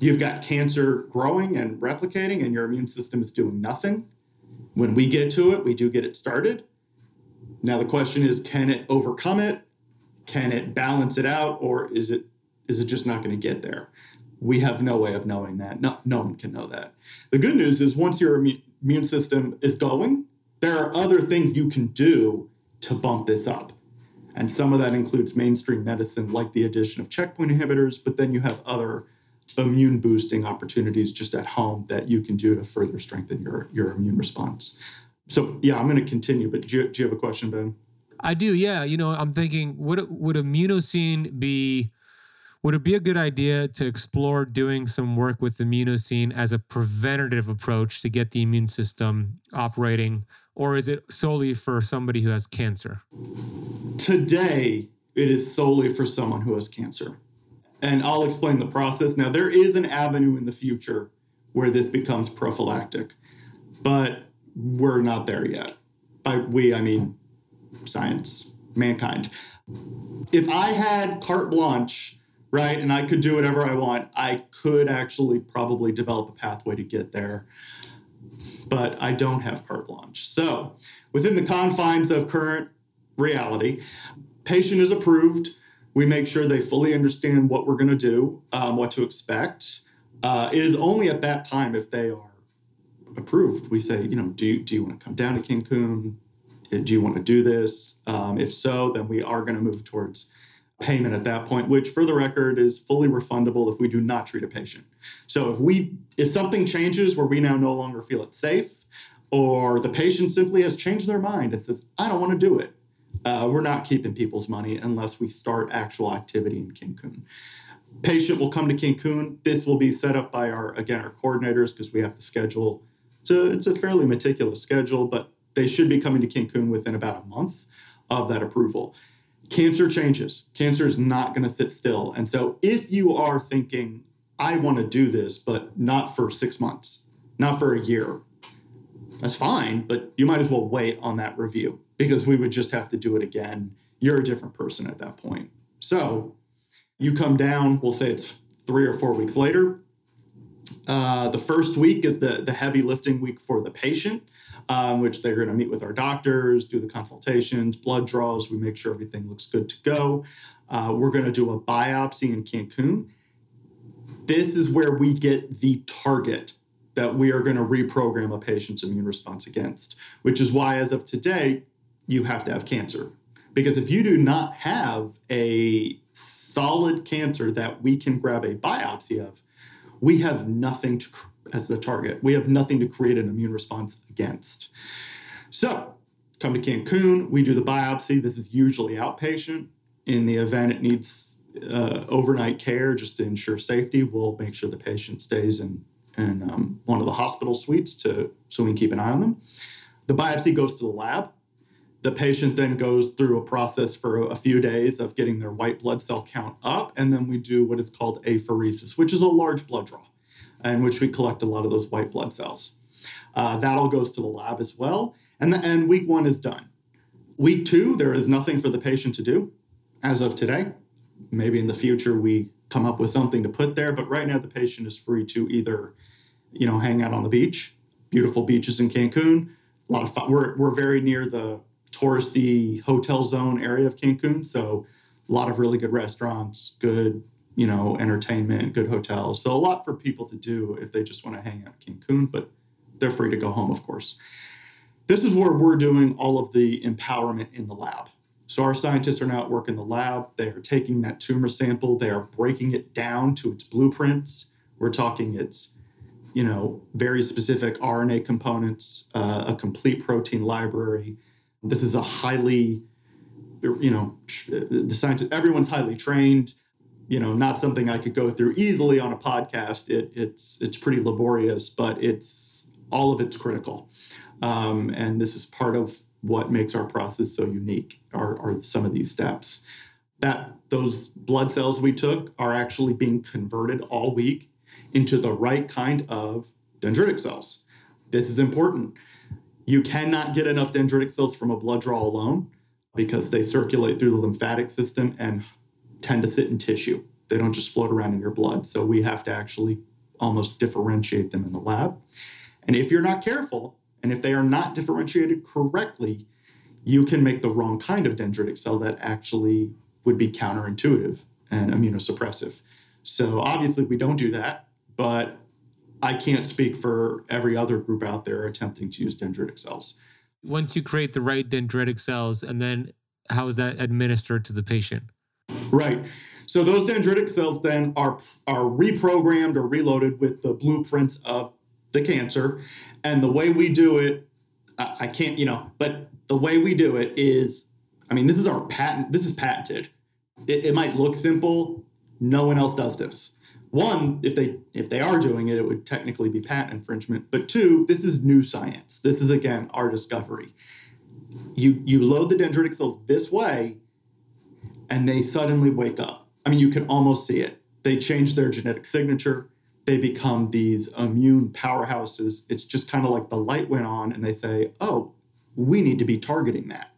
You've got cancer growing and replicating, and your immune system is doing nothing. When we get to it, we do get it started. Now the question is, can it overcome it? Can it balance it out, or is it is it just not going to get there? We have no way of knowing that. No, no one can know that. The good news is once your immune system is going, there are other things you can do to bump this up. And some of that includes mainstream medicine, like the addition of checkpoint inhibitors, but then you have other immune boosting opportunities just at home that you can do to further strengthen your, your immune response. So, yeah, I'm going to continue, but do you, do you have a question, Ben? I do, yeah. You know, I'm thinking, would would immunocine be? Would it be a good idea to explore doing some work with immunocine as a preventative approach to get the immune system operating or is it solely for somebody who has cancer? Today, it is solely for someone who has cancer. And I'll explain the process. Now, there is an avenue in the future where this becomes prophylactic, but we're not there yet. By we, I mean science, mankind. If I had carte blanche, right, and I could do whatever I want, I could actually probably develop a pathway to get there but I don't have carte blanche. So, within the confines of current reality, patient is approved. We make sure they fully understand what we're going to do, um, what to expect. Uh, it is only at that time, if they are approved, we say, you know, do you, do you want to come down to Cancun? Uh, do you want to do this? Um, if so, then we are going to move towards payment at that point, which for the record is fully refundable if we do not treat a patient. So if we if something changes where we now no longer feel it safe, or the patient simply has changed their mind and says, I don't want to do it, uh, we're not keeping people's money unless we start actual activity in Cancun. Patient will come to Cancun. This will be set up by our again our coordinators because we have to schedule. It's a, it's a fairly meticulous schedule, but they should be coming to Cancun within about a month of that approval. Cancer changes. Cancer is not going to sit still. And so if you are thinking, I want to do this, but not for six months, not for a year, that's fine, but you might as well wait on that review because we would just have to do it again. You're a different person at that point. So you come down, we'll say it's three or four weeks later. Uh, the first week is the, the heavy lifting week for the patient um, which they're going to meet with our doctors, do the consultations, blood draws. We make sure everything looks good to go. Uh, we're going to do a biopsy in Cancun. This is where we get the target that we are going to reprogram a patient's immune response against, which is why, as of today, you have to have cancer. Because if you do not have a solid cancer that we can grab a biopsy of, we have nothing to as the target. We have nothing to create an immune response against. So, come to Cancun, we do the biopsy. This is usually outpatient. In the event it needs uh, overnight care just to ensure safety, we'll make sure the patient stays in, in um, one of the hospital suites to, so we can keep an eye on them. The biopsy goes to the lab. The patient then goes through a process for a few days of getting their white blood cell count up, and then we do what is called apheresis, which is a large blood draw in which we collect a lot of those white blood cells. Uh, that all goes to the lab as well. And, the, and week one is done. Week two, there is nothing for the patient to do as of today. Maybe in the future we come up with something to put there, but right now the patient is free to either, you know, hang out on the beach, beautiful beaches in Cancun. A lot of fun. We're, we're very near the touristy hotel zone area of Cancun, so a lot of really good restaurants, good you know, entertainment, good hotels. So a lot for people to do if they just want to hang out in Cancun, but they're free to go home, of course. This is where we're doing all of the empowerment in the lab. So our scientists are now at work in the lab. They are taking that tumor sample, they are breaking it down to its blueprints. We're talking its, you know, very specific RNA components, uh, a complete protein library. This is a highly, you know, the scientists, everyone's highly trained you know not something I could go through easily on a podcast. It, it's it's pretty laborious, but it's all of it's critical, um, and this is part of what makes our process so unique. Are, are some of these steps that those blood cells we took are actually being converted all week into the right kind of dendritic cells. This is important. You cannot get enough dendritic cells from a blood draw alone because they circulate through the lymphatic system and tend to sit in tissue. They don't just float around in your blood. So we have to actually almost differentiate them in the lab. And if you're not careful, and if they are not differentiated correctly, you can make the wrong kind of dendritic cell that actually would be counterintuitive and immunosuppressive. So obviously, we don't do that, but I can't speak for every other group out there attempting to use dendritic cells. Once you create the right dendritic cells, and then how is that administered to the patient? Right. So those dendritic cells then are are reprogrammed or reloaded with the blueprints of the cancer, and the way we do it, I, I can't, you know, but the way we do it is, I mean, this is our patent. This is patented. It, it might look simple. No one else does this. One, if they if they are doing it, it would technically be patent infringement. But two, this is new science. This is again our discovery. You you load the dendritic cells this way and they suddenly wake up. I mean, you can almost see it. They change their genetic signature. They become these immune powerhouses. It's just kind of like the light went on and they say, oh, we need to be targeting that.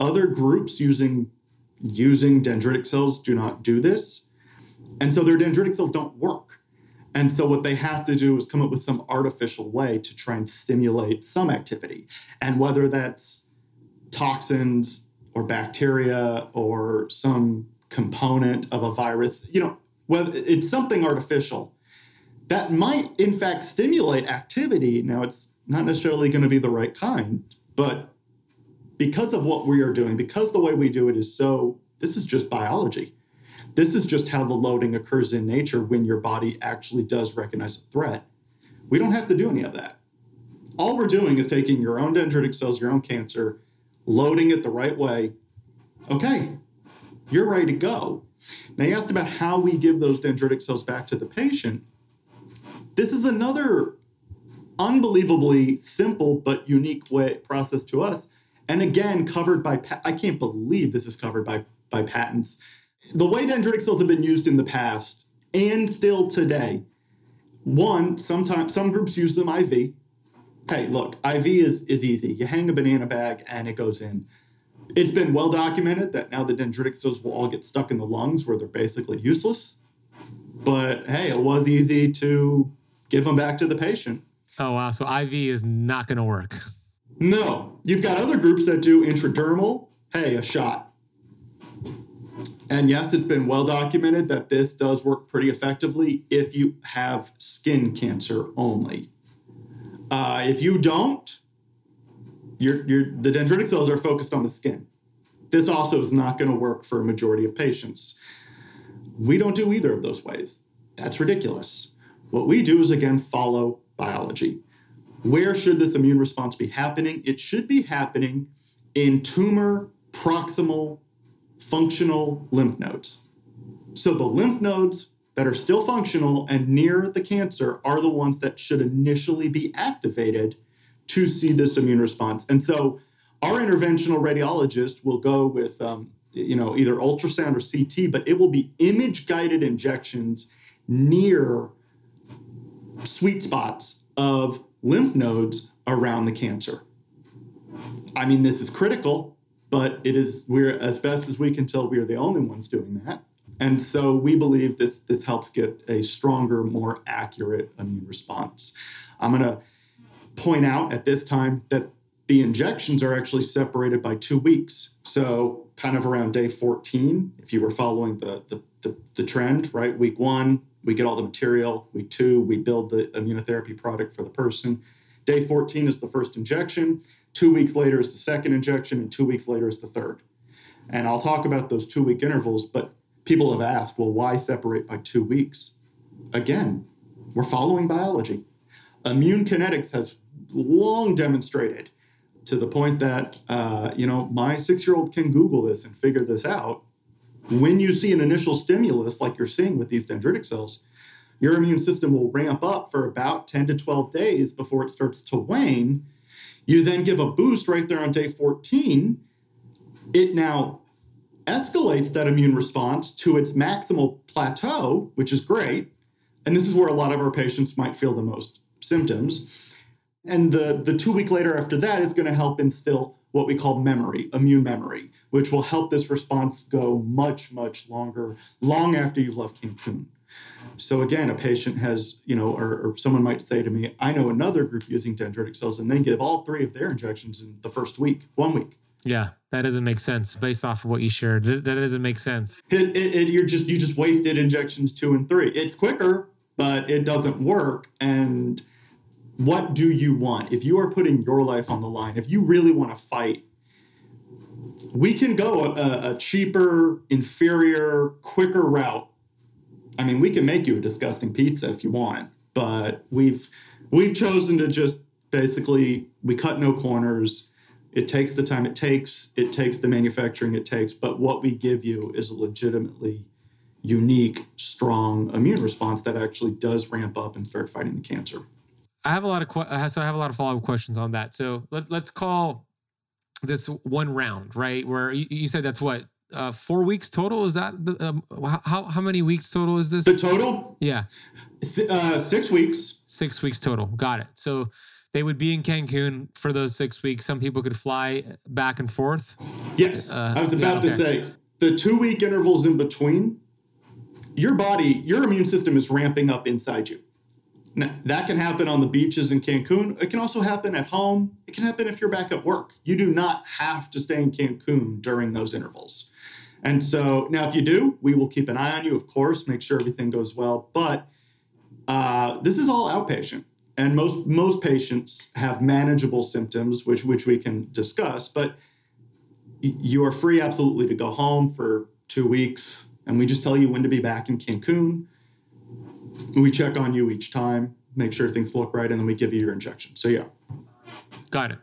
Other groups using using dendritic cells do not do this. And so their dendritic cells don't work. And so what they have to do is come up with some artificial way to try and stimulate some activity. And whether that's toxins, or bacteria or some component of a virus, you know, whether it's something artificial that might, in fact, stimulate activity. Now, it's not necessarily going to be the right kind, but because of what we are doing, because the way we do it is so, this is just biology. This is just how the loading occurs in nature when your body actually does recognize a threat. We don't have to do any of that. All we're doing is taking your own dendritic cells, your own cancer, loading it the right way. Okay, you're ready to go. Now, you asked about how we give those dendritic cells back to the patient. This is another unbelievably simple but unique way process to us and again covered by i can't believe this is covered by by patents the way dendritic cells have been used in the past and still today one sometimes some groups use them iv hey look iv is is easy. You hang a banana bag and it goes in. It's been well documented that now the dendritic cells will all get stuck in the lungs where they're basically useless. But hey it was easy to give them back to the patient. Oh wow. So iv is not going to work. No, you've got other groups that do intradermal. Hey, a shot. And yes, it's been well documented that this does work pretty effectively if you have skin cancer only. Uh, if you don't, your, your, the dendritic cells are focused on the skin. This also is not going to work for a majority of patients. We don't do either of those ways. That's ridiculous. What we do is, again, follow biology. Where should this immune response be happening? It should be happening in tumor proximal functional lymph nodes. So the lymph nodes that are still functional and near the cancer are the ones that should initially be activated to see this immune response. And so our interventional radiologist will go with um, you know either ultrasound or CT, but it will be image guided injections near sweet spots of lymph nodes around the cancer. I mean, this is critical, but it is we're as best as we can tell, we are the only ones doing that. And so we believe this this helps get a stronger, more accurate immune response. I'm going to point out at this time that the injections are actually separated by two weeks. So kind of around day 14, if you were following the the, the, the trend, right? Week one, we get all the material. Week two, we build the immunotherapy product for the person. Day 14 is the first injection. Two weeks later is the second injection, and two weeks later is the third. And I'll talk about those two week intervals, but people have asked, well, why separate by two weeks? Again, we're following biology. Immune kinetics has long demonstrated to the point that, uh, you know, my six year old can Google this and figure this out when you see an initial stimulus, like you're seeing with these dendritic cells, your immune system will ramp up for about 10 to 12 days before it starts to wane. You then give a boost right there on day 14. It now escalates that immune response to its maximal plateau, which is great. And this is where a lot of our patients might feel the most symptoms. And the, the two week later after that is going to help instill what we call memory, immune memory, which will help this response go much, much longer, long after you've left Cancun. So again, a patient has, you know, or, or, someone might say to me, I know another group using dendritic cells, and they give all three of their injections in the first week, one week. Yeah, that doesn't make sense based off of what you shared. That, doesn't make sense. It, it, it, you're just you just wasted injections two and three. It's quicker, but it doesn't work. And what do you want? If you are putting your life on the line, if you really want to fight, we can go a, a cheaper, inferior, quicker route. I mean, we can make you a disgusting pizza if you want, but we've we've chosen to just basically we cut no corners. It takes the time it takes, it takes the manufacturing it takes, but what we give you is a legitimately unique, strong immune response that actually does ramp up and start fighting the cancer. I have a lot of que- uh, so I have a lot of follow up questions on that. So let, let's call this one round, right? Where you, you said that's what uh, four weeks total. Is that the, um, how how many weeks total is this? The total? Yeah, uh, six weeks. Six weeks total. Got it. So they would be in Cancun for those six weeks. Some people could fly back and forth. Yes, uh, I was about yeah, okay. to say the two week intervals in between. Your body, your immune system is ramping up inside you. Now, that can happen on the beaches in Cancun. It can also happen at home. It can happen if you're back at work. You do not have to stay in Cancun during those intervals. And so now, if you do, we will keep an eye on you, of course, make sure everything goes well. But Uh, this is all outpatient, and most most patients have manageable symptoms, which which we can discuss. But you are free absolutely to go home for two weeks, and we just tell you when to be back in Cancun. We check on you each time, make sure things look right, and then we give you your injection. So yeah. Got it.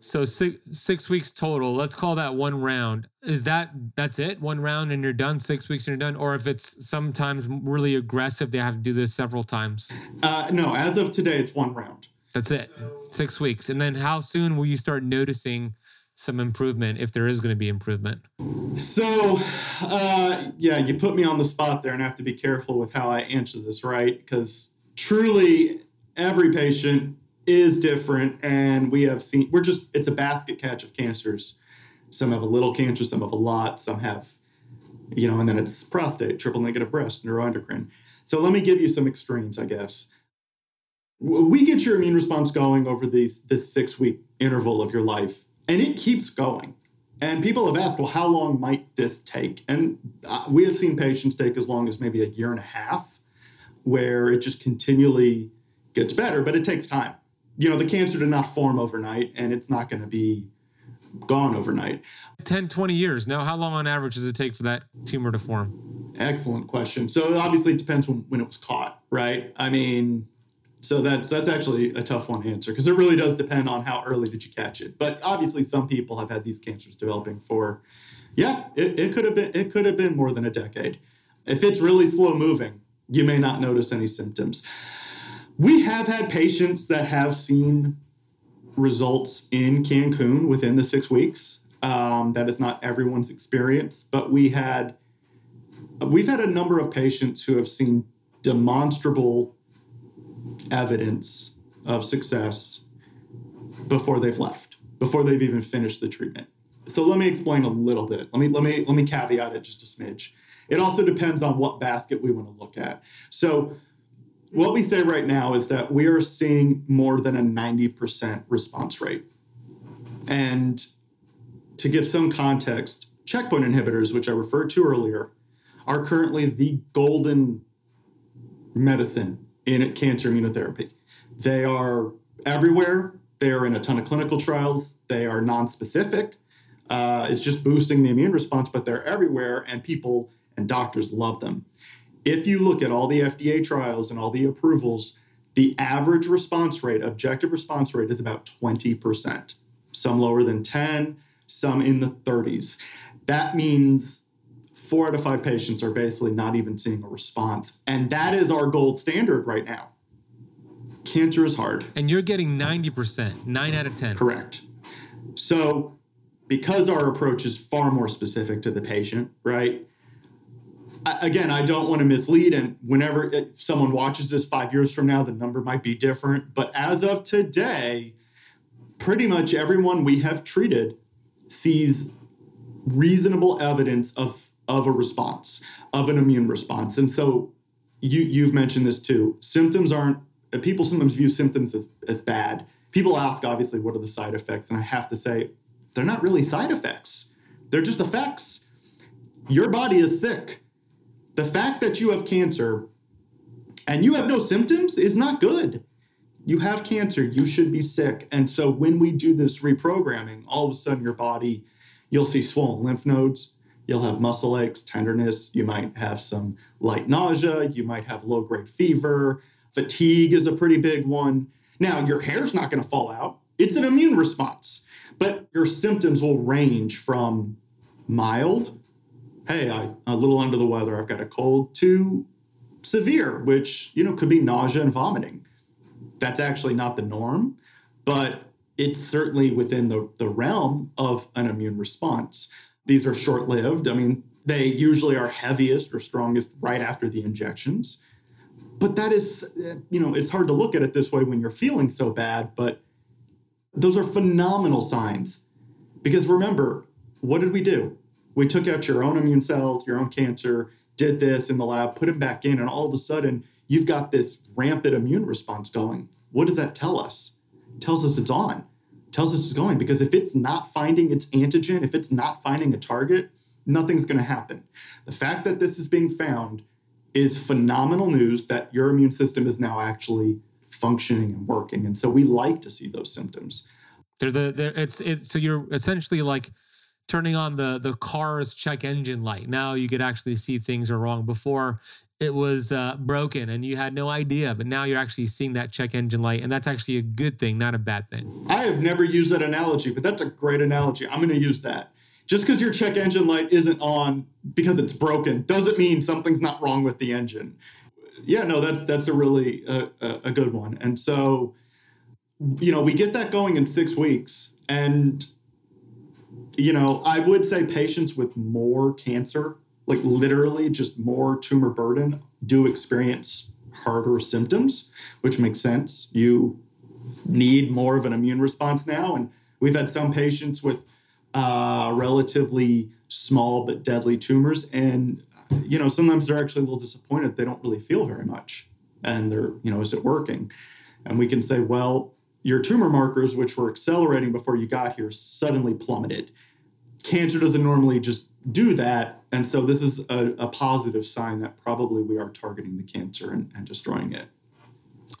So six six weeks total. Let's call that one round. Is that that's it? One round and you're done. Six weeks and you're done. Or if it's sometimes really aggressive, they have to do this several times. Uh, no, as of today, it's one round. That's it. Six weeks. And then how soon will you start noticing some improvement if there is going to be improvement? So, uh, yeah, you put me on the spot there, and I have to be careful with how I answer this, right? Because truly, every patient is different and we have seen we're just it's a basket catch of cancers. Some have a little cancer some have a lot some have you know and then it's prostate triple negative breast neuroendocrine. So let me give you some extremes i guess. We get your immune response going over these this six week interval of your life and it keeps going. And people have asked well how long might this take? And uh, we have seen patients take as long as maybe a year and a half where it just continually gets better but it takes time you know, the cancer did not form overnight and it's not going to be gone overnight. 10, 20 years. Now, how long on average does it take for that tumor to form? Excellent question. So obviously it depends when, when it was caught, right? I mean, so that's that's actually a tough one to answer because it really does depend on how early did you catch it. But obviously some people have had these cancers developing for yeah, it, it could have been it could have been more than a decade. If it's really slow moving, you may not notice any symptoms we have had patients that have seen results in Cancun within the six weeks. Um, that is not everyone's experience, but we had we've had a number of patients who have seen demonstrable evidence of success before they've left, before they've even finished the treatment. So let me explain a little bit. Let me let me let me caveat it just a smidge. It also depends on what basket we want to look at. So what we say right now is that we are seeing more than a 90% response rate. And to give some context, checkpoint inhibitors, which I referred to earlier, are currently the golden medicine in cancer immunotherapy. They are everywhere. They are in a ton of clinical trials. They are non-specific. Uh, it's just boosting the immune response, but they're everywhere, and people and doctors love them if you look at all the FDA trials and all the approvals, the average response rate, objective response rate, is about 20%. Some lower than 10, some in the 30s. That means four out of five patients are basically not even seeing a response. And that is our gold standard right now. Cancer is hard. And you're getting 90%, nine out of 10. Correct. So, because our approach is far more specific to the patient, right? Again, I don't want to mislead. And whenever eh, someone watches this five years from now, the number might be different. But as of today, pretty much everyone we have treated sees reasonable evidence of, of a response, of an immune response. And so you, you've mentioned this too. Symptoms aren't, people sometimes view symptoms as, as bad. People ask, obviously, what are the side effects? And I have to say, they're not really side effects, they're just effects. Your body is sick the fact that you have cancer and you have no symptoms is not good. You have cancer, you should be sick. And so when we do this reprogramming, all of a sudden your body, you'll see swollen lymph nodes, you'll have muscle aches, tenderness, you might have some light nausea, you might have low grade fever, fatigue is a pretty big one. Now, your hair's not going to fall out, it's an immune response, but your symptoms will range from mild hey, I a little under the weather, I've got a cold, to severe, which you know could be nausea and vomiting. That's actually not the norm, but it's certainly within the, the realm of an immune response. These are short lived. I mean, they usually are heaviest or strongest right after the injections. But that is, you know, it's hard to look at it this way when you're feeling so bad, but those are phenomenal signs. Because remember, what did we do? We took out your own immune cells, your own cancer, did this in the lab, put them back in, and all of a sudden you've got this rampant immune response going. What does that tell us? It tells us it's on. It tells us it's going because if it's not finding its antigen, if it's not finding a target, nothing's going to happen. The fact that this is being found is phenomenal news that your immune system is now actually functioning and working. And so we like to see those symptoms. They're the they're, it's it's so you're essentially like turning on the the car's check engine light. Now you could actually see things are wrong. Before it was uh, broken and you had no idea, but now you're actually seeing that check engine light, and that's actually a good thing, not a bad thing. I have never used that analogy, but that's a great analogy. I'm going to use that. Just because your check engine light isn't on because it's broken doesn't mean something's not wrong with the engine. Yeah, no, that's that's a really uh, a good one. And so, you know, we get that going in six weeks, and you know, I would say patients with more cancer like literally just more tumor burden do experience harder symptoms, which makes sense. You need more of an immune response now. And we've had some patients with uh, relatively small but deadly tumors. And, you know, sometimes they're actually a little disappointed. They don't really feel very much. And they're, you know, is it working? And we can say, well, your tumor markers, which were accelerating before you got here, suddenly plummeted. Cancer doesn't normally just do that. And so this is a, a, positive sign that probably we are targeting the cancer and, and destroying it.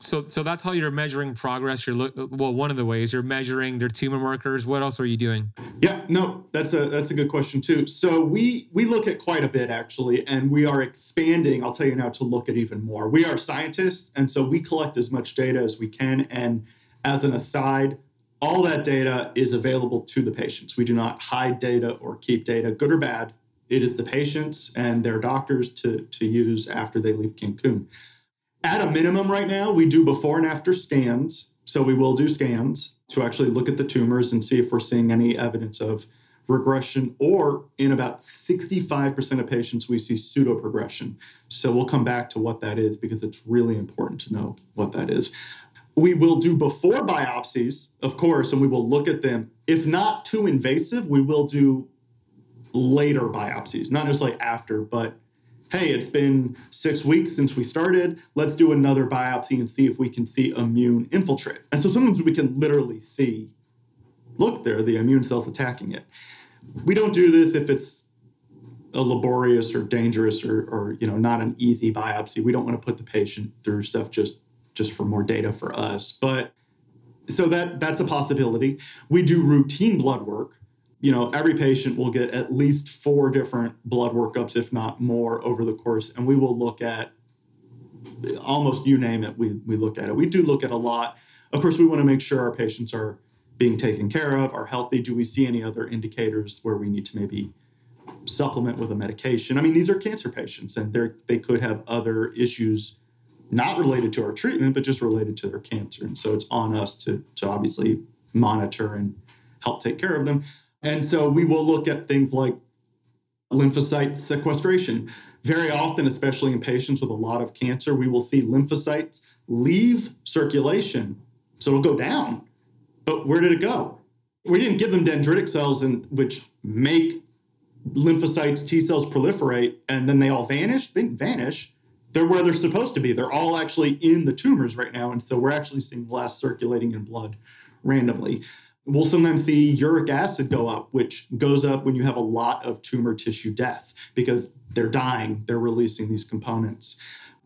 So, so that's how you're measuring progress. You're look well. One of the ways you're measuring their tumor markers. What else are you doing? Yeah, no, that's a that's a good question too. So we we look at quite a bit actually, and we are expanding. I'll tell you now to look at even more. We are scientists, and so we collect as much data as we can. And as an aside, all that data is available to the patients. We do not hide data or keep data, good or bad. It is the patients and their doctors to, to use after they leave Cancun. At a minimum, right now, we do before and after scans. So we will do scans to actually look at the tumors and see if we're seeing any evidence of regression, or in about 65% of patients, we see pseudoprogression. So we'll come back to what that is because it's really important to know what that is. We will do before biopsies, of course, and we will look at them. If not too invasive, we will do later biopsies, not necessarily after, but hey, it's been six weeks since we started. Let's do another biopsy and see if we can see immune infiltrate. And so sometimes we can literally see, look, there, the immune cells attacking it. We don't do this if it's a laborious or dangerous or, or you know not an easy biopsy. We don't want to put the patient through stuff just just for more data for us. But so that that's a possibility. We do routine blood work. You know, every patient will get at least four different blood workups, if not more, over the course, and we will look at almost you name it. We we look at it. We do look at a lot. Of course, we want to make sure our patients are being taken care of, are healthy. Do we see any other indicators where we need to maybe supplement with a medication? I mean, these are cancer patients, and they they could have other issues not related to our treatment, but just related to their cancer. And so it's on us to, to obviously monitor and help take care of them. And so we will look at things like lymphocyte sequestration. Very often, especially in patients with a lot of cancer, we will see lymphocytes leave circulation. So it'll go down. But where did it go? We didn't give them dendritic cells, in, which make lymphocytes, T cells proliferate, and then they all vanish. They didn't vanish they're where they're supposed to be. They're all actually in the tumors right now. And so we're actually seeing less circulating in blood randomly. We'll sometimes see uric acid go up, which goes up when you have a lot of tumor tissue death because they're dying, they're releasing these components.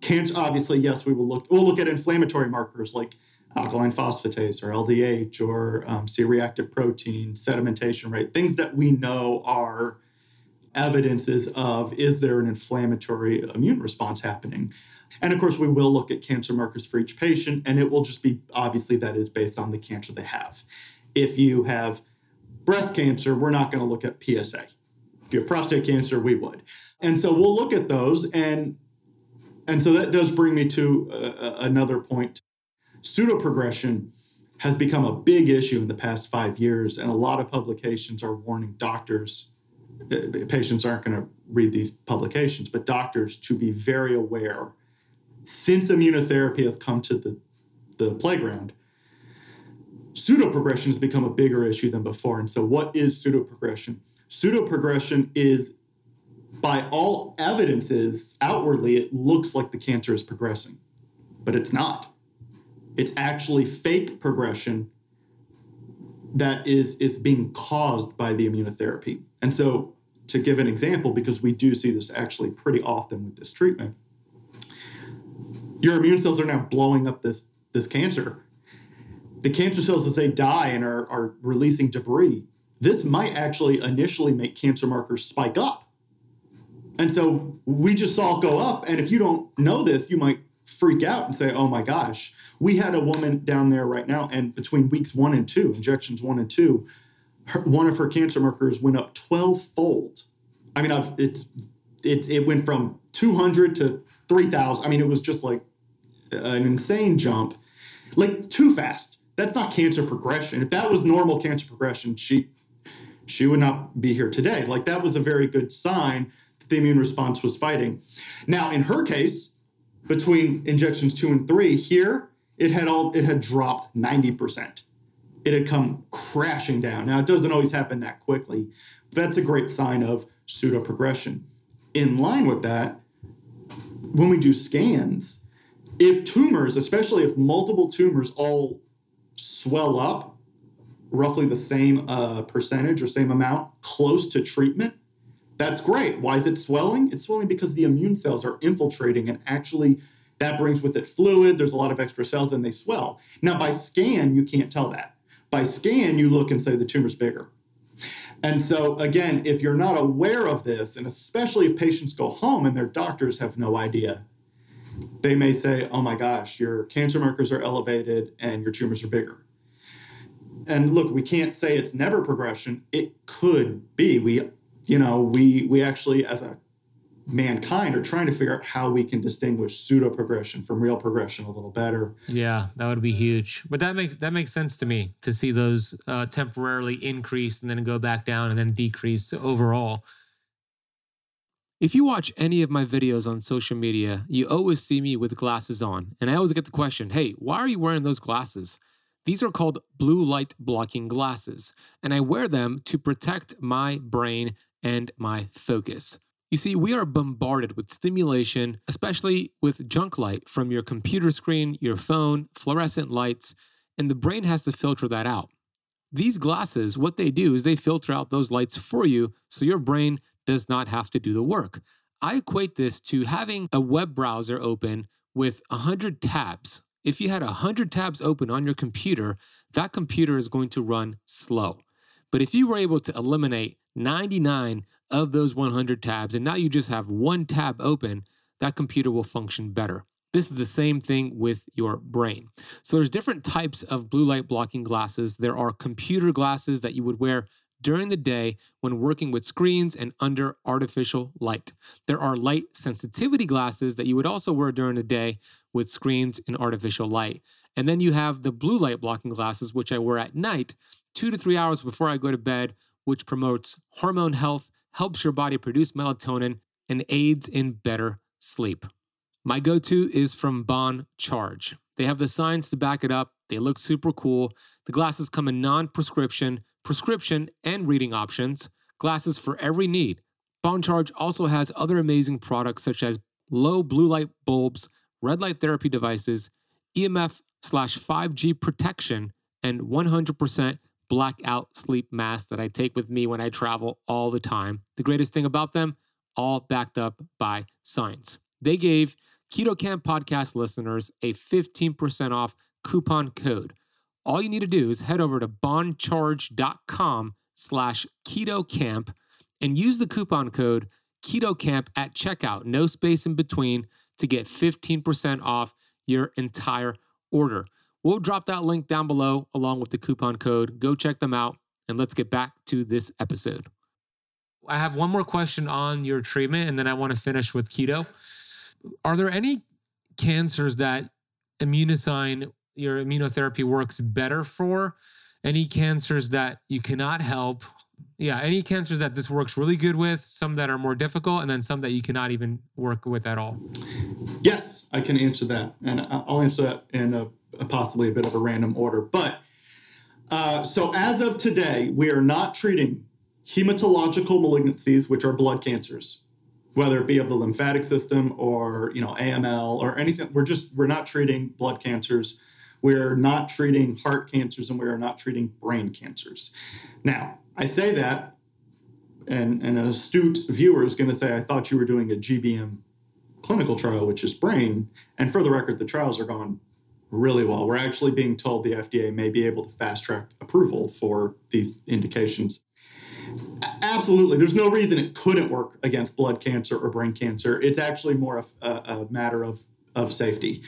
Cancer, obviously, yes, we will look. We'll look at inflammatory markers like alkaline phosphatase or LDH or um, C-reactive protein, sedimentation rate, things that we know are evidences of is there an inflammatory immune response happening? And of course, we will look at cancer markers for each patient, and it will just be obviously that is based on the cancer they have. If you have breast cancer, we're not going to look at PSA. If you have prostate cancer, we would. And so we'll look at those, and and so that does bring me to uh, another point. Pseudoprogression has become a big issue in the past five years, and a lot of publications are warning doctors patients aren't going to read these publications, but doctors to be very aware since immunotherapy has come to the, the playground, pseudoprogression has become a bigger issue than before. And so, what is pseudoprogression? Pseudoprogression is, by all evidences, outwardly, it looks like the cancer is progressing, but it's not. It's actually fake progression that is, is being caused by the immunotherapy. And so, to give an example, because we do see this actually pretty often with this treatment, your immune cells are now blowing up this this cancer. The cancer cells, as they die and are, are releasing debris, this might actually initially make cancer markers spike up. And so we just saw it go up. And if you don't know this, you might freak out and say, oh my gosh. We had a woman down there right now, and between weeks one and two, injections one and two, her, one of her cancer markers went up 12 fold. I mean, I've, it's, it, it went from 200 to 3,000. I mean, it was just like an insane jump, like too fast. That's not cancer progression. If that was normal cancer progression, she she would not be here today. Like that was a very good sign that the immune response was fighting. Now, in her case, between injections two and three, here it had all it had dropped 90%. It had come crashing down. Now it doesn't always happen that quickly. that's a great sign of pseudo progression. In line with that, when we do scans, if tumors, especially if multiple tumors all swell up roughly the same uh, percentage or same amount close to treatment, that's great. Why is it swelling? It's swelling because the immune cells are infiltrating and actually that brings with it fluid. There's a lot of extra cells and they swell. Now, by scan, you can't tell that. By scan, you look and say the tumor's bigger. And so, again, if you're not aware of this, and especially if patients go home and their doctors have no idea, they may say, oh my gosh, your cancer markers are elevated and your tumors are bigger. And look, we can't say it's never progression. It could be. We, you know, we we actually as a mankind are trying to figure out how we can distinguish pseudo progression from real progression a little better. Yeah, that would be huge. But that makes that makes sense to me to see those uh, temporarily increase and then go back down and then decrease overall. If you watch any of my videos on social media, you always see me with glasses on, and I always get the question, "Hey, why are you wearing those glasses?" These are called blue light blocking glasses, and I wear them to protect my brain and my focus. You see, we are bombarded with stimulation, especially with junk light from your computer screen, your phone, fluorescent lights, and the brain has to filter that out. These glasses, what they do is they filter out those lights for you so your brain does not have to do the work. I equate this to having a web browser open with 100 tabs. If you had 100 tabs open on your computer, that computer is going to run slow. But if you were able to eliminate 99 of those 100 tabs, and now you just have one tab open, that computer will function better. This is the same thing with your brain. So there's different types of blue light blocking glasses. There are computer glasses that you would wear during the day when working with screens and under artificial light. There are light sensitivity glasses that you would also wear during the day with screens and artificial light. And then you have the blue light blocking glasses, which I wear at night, two to three hours before I go to bed, which promotes hormone health helps your body produce melatonin, and aids in better sleep. My go to is from Bon Charge. They have the science to back it up. They look super cool. The glasses come in non prescription, prescription, and reading options. Glasses for every need. Bon Charge also has other amazing products such as low blue light bulbs, red light therapy devices, EMF slash 5G protection, and 100% blackout sleep mask that I take with me when I travel all the time. The greatest thing about them, all backed up by science. They gave Keto Kamp podcast listeners a 15% off coupon code. All you need to do is head over to boncharge.com slash keto kamp and use the coupon code keto kamp at checkout, no space in between, to get 15% off your entire order. We'll drop that link down below along with the coupon code. Go check them out and let's get back to this episode. I have one more question on your treatment and then I want to finish with keto. Are there any cancers that Immunocine, your immunotherapy works better for? Any cancers that you cannot help? Yeah, any cancers that this works really good with, some that are more difficult, and then some that you cannot even work with at all? Yes, I can answer that. And I'll answer that in a possibly a bit of a random order. But uh, so as of today, we are not treating hematological malignancies, which are blood cancers, whether it be of the lymphatic system or you know AML or anything. We're just we're not treating blood cancers. We're not treating heart cancers, and we are not treating brain cancers. Now, I say that, and, and an astute viewer is going to say, "I thought you were doing a GBM clinical trial, which is brain. And for the record, the trials are going really well. We're actually being told the FDA may be able to fast track approval for these indications. Absolutely. There's no reason it couldn't work against blood cancer or brain cancer. It's actually more a, a, a matter of, of safety.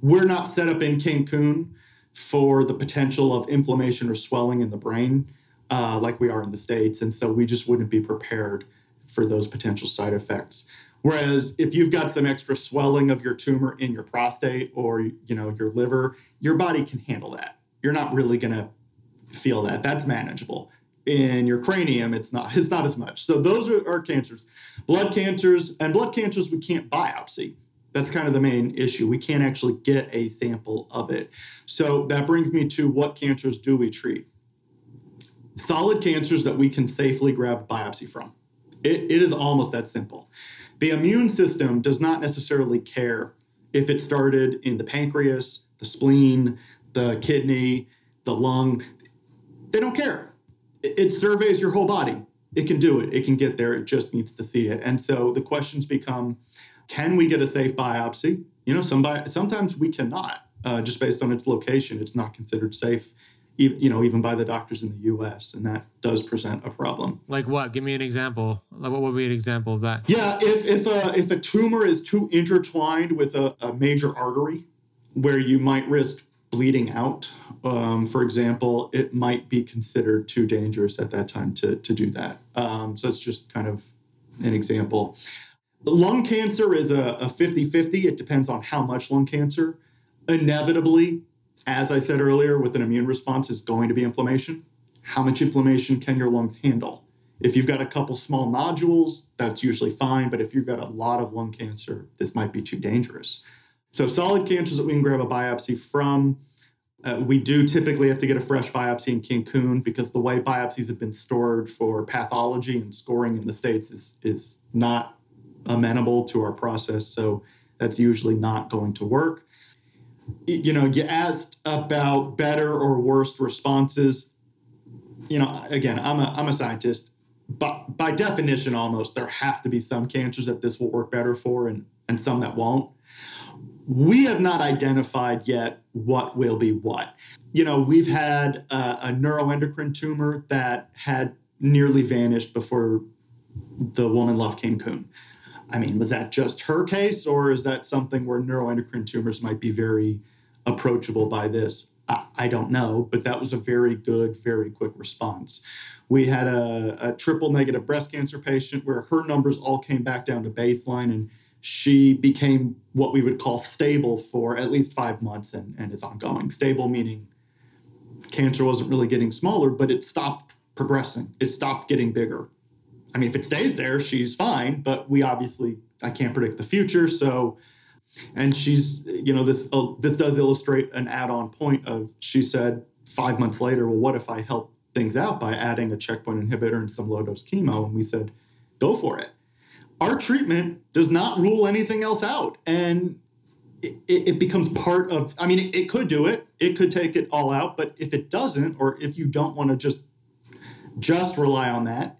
We're not set up in Cancun for the potential of inflammation or swelling in the brain uh, like we are in the States. And so we just wouldn't be prepared for those potential side effects. Whereas if you've got some extra swelling of your tumor in your prostate or you know your liver, your body can handle that. You're not really going to feel that. That's manageable. In your cranium, it's not it's not as much. So those are, cancers. Blood cancers and blood cancers we can't biopsy. That's kind of the main issue. We can't actually get a sample of it. So that brings me to what cancers do we treat? Solid cancers that we can safely grab biopsy from. It, it is almost that simple. The immune system does not necessarily care if it started in the pancreas, the spleen, the kidney, the lung. They don't care. It, it surveys your whole body. It can do it. It can get there. It just needs to see it. And so the questions become can we get a safe biopsy? You know, sometimes we cannot, uh, just based on its location. It's not considered safe you know, even by the doctors in the U.S., and that does present a problem. Like what? Give me an example. Like what would be an example of that? Yeah, if if a if a tumor is too intertwined with a, a major artery, where you might risk bleeding out, um, for example, it might be considered too dangerous at that time to to do that. Um, so it's just kind of an example. Lung cancer is a, a 50-50. It depends on how much lung cancer. Inevitably, as I said earlier, with an immune response is going to be inflammation. How much inflammation can your lungs handle? If you've got a couple small nodules, that's usually fine. But if you've got a lot of lung cancer, this might be too dangerous. So, solid cancers that we can grab a biopsy from, uh, we do typically have to get a fresh biopsy in Cancun because the way biopsies have been stored for pathology and scoring in the States is, is not amenable to our process. So, that's usually not going to work you know, you asked about better or worse responses. You know, again, I'm a I'm a scientist, but by definition, almost there have to be some cancers that this will work better for, and and some that won't. We have not identified yet what will be what. You know, we've had a, a neuroendocrine tumor that had nearly vanished before the woman left Cancun. I mean, was that just her case, or is that something where neuroendocrine tumors might be very approachable by this? I, I don't know, but that was a very good, very quick response. We had a, a triple negative breast cancer patient where her numbers all came back down to baseline and she became what we would call stable for at least five months and, and is ongoing. Stable meaning cancer wasn't really getting smaller, but it stopped progressing, it stopped getting bigger. I mean, if it stays there, she's fine, but we obviously, I can't predict the future. So, and she's, you know, this, uh, this does illustrate an add on point of, she said five months later, well, what if I help things out by adding a checkpoint inhibitor and some low dose chemo? And we said, go for it. Our treatment does not rule anything else out. And it, it, becomes part of i mean it, it, could do it it could take it all out but if it doesn't or if you don't want to just just rely on that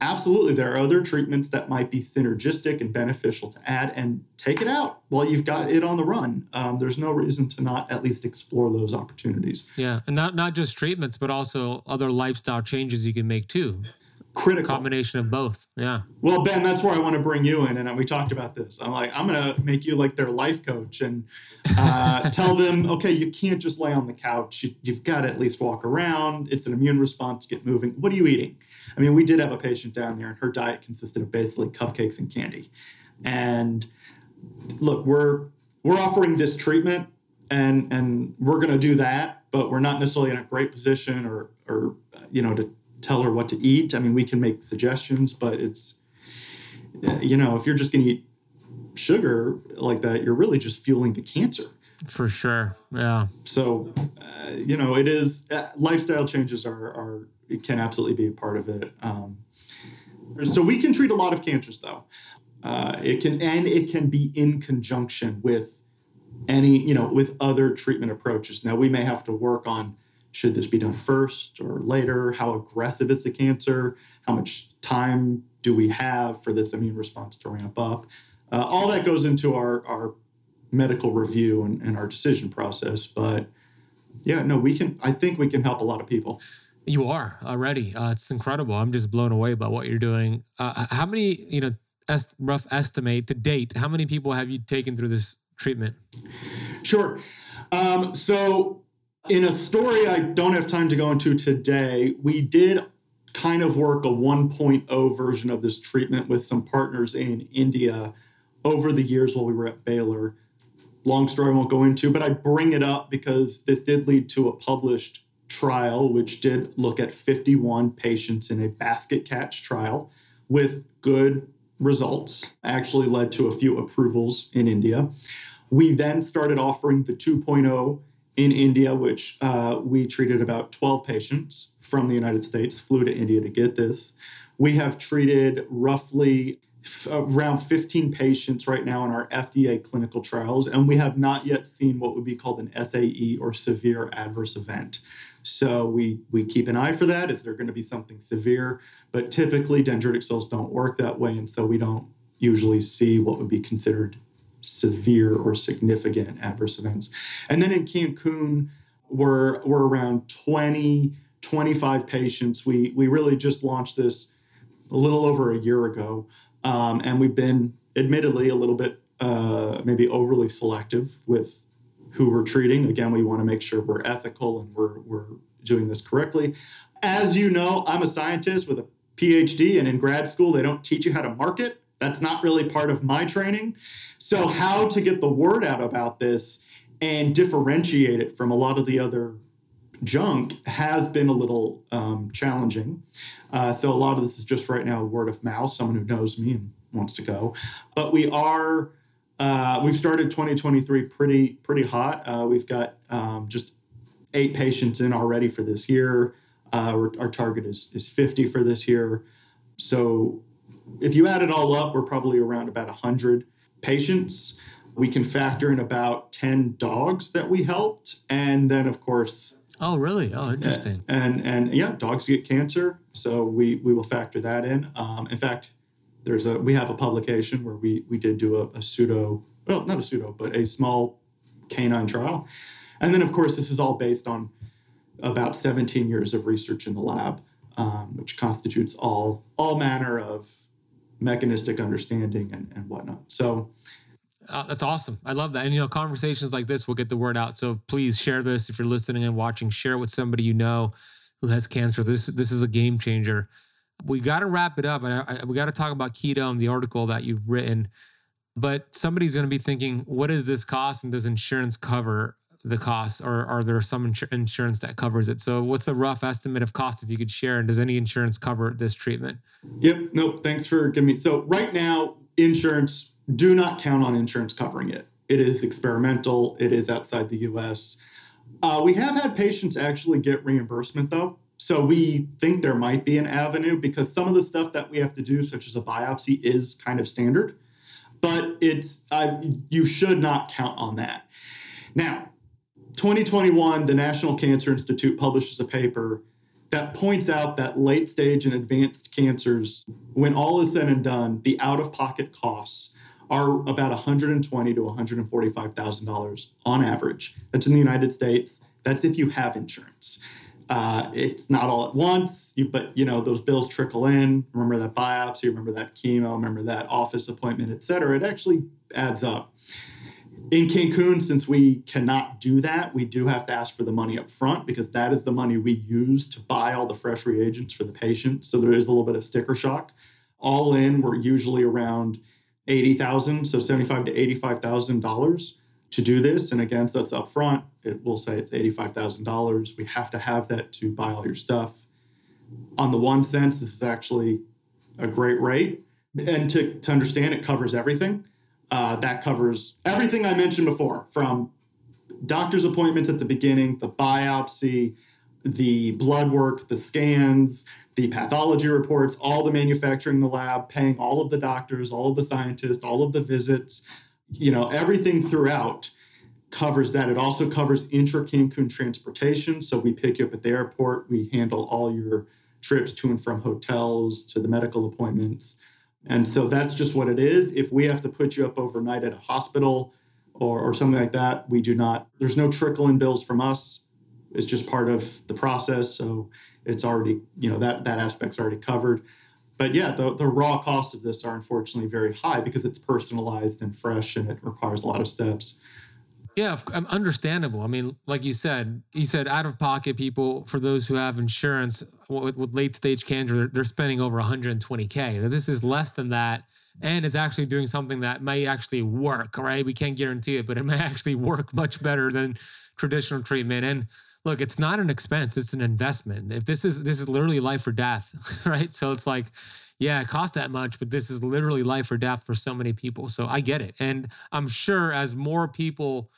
absolutely there are other treatments that might be synergistic and beneficial to add and take it out while you've got it on the run. Um, there's no reason to not at least explore those opportunities. Yeah and not not just treatments but also other lifestyle changes you can make too. Critical. Combination of both yeah. Well ben that's where i want to bring you in and we talked about this. I'm like i'm going to make you like their life coach and uh, tell them okay you can't just lay on the couch. You, you've got to at least walk around. It's an immune response. Get moving. What are you eating I mean, we did have a patient down there, and her diet consisted of basically cupcakes and candy. And look, we're we're offering this treatment, and and we're going to do that, but we're not necessarily in a great position, or or you know, to tell her what to eat. I mean, we can make suggestions, but it's you know, if you're just going to eat sugar like that, you're really just fueling the cancer. For sure, yeah. So, uh, you know, it is uh, lifestyle changes are are it can absolutely be a part of it. Um, so we can treat a lot of cancers though. Uh, it can and it can be in conjunction with any you know with other treatment approaches. Now we may have to work on should this be done first or later? How aggressive is the cancer? How much time do we have for this immune response to ramp up? Uh, all that goes into our, our medical review and, and our decision process. But yeah, no, we can, I think we can help a lot of people. You are already. Uh, it's incredible. I'm just blown away by what you're doing. Uh, how many, you know, est- rough estimate to date, how many people have you taken through this treatment? Sure. Um, so, in a story I don't have time to go into today, we did kind of work a 1.0 version of this treatment with some partners in India over the years while we were at Baylor. Long story I won't go into, but I bring it up because this did lead to a published trial, which did look at 51 patients in a basket catch trial with good results, actually led to a few approvals in India. We then started offering the 2.0 in India, which uh, we treated about 12 patients from the United States, flew to India to get this. We have treated roughly around 15 patients right now in our FDA clinical trials, and we have not yet seen what would be called an SAE or severe adverse event. So we we keep an eye for that. Is there going to be something severe? But typically, dendritic cells don't work that way, and so we don't usually see what would be considered severe or significant adverse events. And then in Cancun, we're we're around 20, 25 patients. We we really just launched this a little over a year ago. Um, and we've been admittedly a little bit uh, maybe overly selective with who we're treating. Again, we want to make sure we're ethical and we're, we're doing this correctly. As you know, I'm a scientist with a PhD, and in grad school, they don't teach you how to market. That's not really part of my training. So, how to get the word out about this and differentiate it from a lot of the other junk has been a little um, challenging. Uh, so a lot of this is just right now word of mouth, someone who knows me and wants to go. But we are, uh, we've started 2023 pretty pretty hot. Uh, we've got um, just eight patients in already for this year. Uh, our target is is 50 for this year. So if you add it all up, we're probably around about 100 patients. We can factor in about 10 dogs that we helped. And then, of course, Oh, really? Oh, interesting. And and, and yeah, dogs get cancer, so we we will factor that in. Um, in fact, there's a we have a publication where we we did do a, a pseudo well not a pseudo but a small canine trial, and then of course this is all based on about 17 years of research in the lab, um, which constitutes all all manner of mechanistic understanding and, and whatnot. So uh, that's awesome. I love that. And you know, conversations like this will get the word out. So please share this if you're listening and watching. Share it with somebody you know who has cancer. This this is a game changer. We got to wrap it up, and I, I, we got to talk about keto and the article that you've written. But somebody's going to be thinking, what does this cost, and does insurance cover the cost, or are there some insur- insurance that covers it? So, what's the rough estimate of cost if you could share? And does any insurance cover this treatment? Yep. Nope. Thanks for giving me. So right now, insurance do not count on insurance covering it. It is experimental, it is outside the US. Uh, we have had patients actually get reimbursement though. So we think there might be an avenue because some of the stuff that we have to do, such as a biopsy, is kind of standard. But it's you should not count on that. Now, 2021, the National Cancer Institute publishes a paper that points out that late stage and advanced cancers, when all is said and done, the out of pocket costs are about 120 to 145 thousand dollars on average. That's in the United States. That's if you have insurance. Uh, it's not all at once, you, but you know those bills trickle in. Remember that biopsy, remember that chemo, remember that office appointment, et cetera. It actually adds up. In Cancun, since we cannot do that, we do have to ask for the money up front because that is the money we use to buy all the fresh reagents for the patient. So there is a little bit of sticker shock. All in, we're usually around eighty thousand, so seventy-five to eighty-five thousand dollars to do this. And again, so that's upfront. It will say it's eighty-five thousand dollars. We have to have that to buy all your stuff. On the one sense, this is actually a great rate, and to to understand, it covers everything. Uh, that covers everything I mentioned before, from doctor's appointments at the beginning, the biopsy, the blood work, the scans, the pathology reports, all the manufacturing in the lab, paying all of the doctors, all of the scientists, all of the visits, you know, everything throughout covers that. It also covers intra Cancun transportation. So we pick you up at the airport, we handle all your trips to and from hotels to the medical appointments. And so that's just what it is. If we have to put you up overnight at a hospital or, or something like that, we do not, there's no trickle in bills from us. It's just part of the process. So it's already, you know, that, that aspect's already covered. But yeah, the, the raw costs of this are unfortunately very high because it's personalized and fresh and it requires a lot of steps. Yeah, um, understandable. I mean, like you said, you said out of pocket people for those who have insurance with, with late stage cancer, they're spending over 120k. This is less than that, and it's actually doing something that may actually work. Right? We can't guarantee it, but it may actually work much better than traditional treatment. And look, it's not an expense; it's an investment. If this is this is literally life or death, right? So it's like yeah, it costs that much, but this is literally life or death for so many people. So I get it. And I'm sure as more people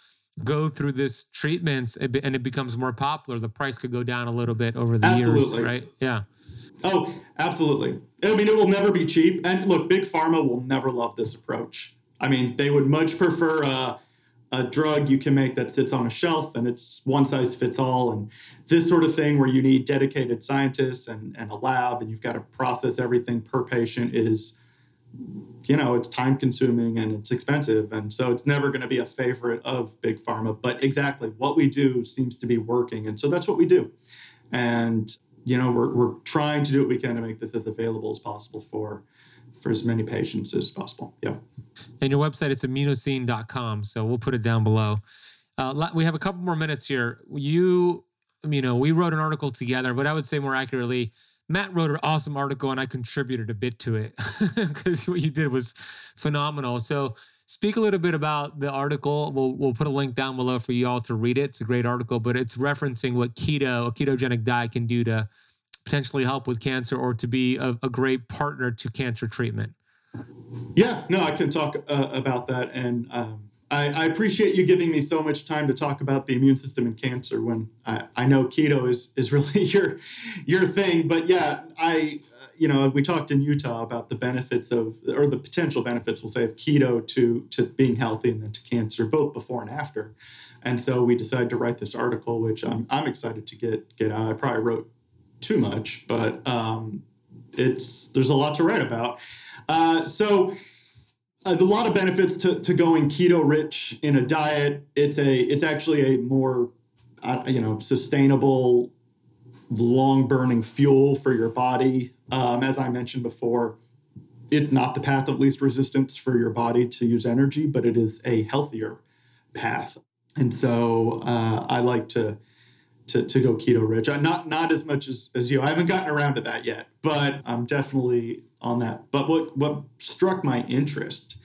go through this treatments and it becomes more popular, the price could go down a little bit over the absolutely. years, right? Yeah. Oh, absolutely. I mean, it will never be cheap. And look, big pharma will never love this approach. I mean, they would much prefer a, a drug you can make that sits on a shelf and it's one size fits all. And this sort of thing where you need dedicated scientists and, and a lab and you've got to process everything per patient is you know it's time consuming and it's expensive and so it's never going to be a favorite of big pharma but exactly what we do seems to be working and so that's what we do and you know we're, we're trying to do what we can to make this as available as possible for for as many patients as possible yeah and your website it's immunocine.com so we'll put it down below uh, we have a couple more minutes here you you know we wrote an article together but i would say more accurately Matt wrote an awesome article and I contributed a bit to it because what you did was phenomenal. So, speak a little bit about the article. We'll, we'll put a link down below for you all to read it. It's a great article, but it's referencing what keto, a ketogenic diet can do to potentially help with cancer or to be a, a great partner to cancer treatment. Yeah, no, I can talk uh, about that. And um, I, I, appreciate you giving me so much time to talk about the immune system and cancer when I, I know keto is is really your your thing. But yeah, I you know we talked in Utah about the benefits of or the potential benefits we'll say of keto to to being healthy and then to cancer both before and after. And so we decided to write this article, which I'm I'm excited to get get out. I probably wrote too much, but um, it's there's a lot to write about. Uh, so uh, there's a lot of benefits to, to going keto rich in a diet. It's a it's actually a more uh, you know sustainable, long burning fuel for your body. Um, as I mentioned before, it's not the path of least resistance for your body to use energy, but it is a healthier path. And so uh, I like to to, to go keto rich. Uh, not not as much as, as you. I haven't gotten around to that yet, but I'm definitely on that. But what what struck my interest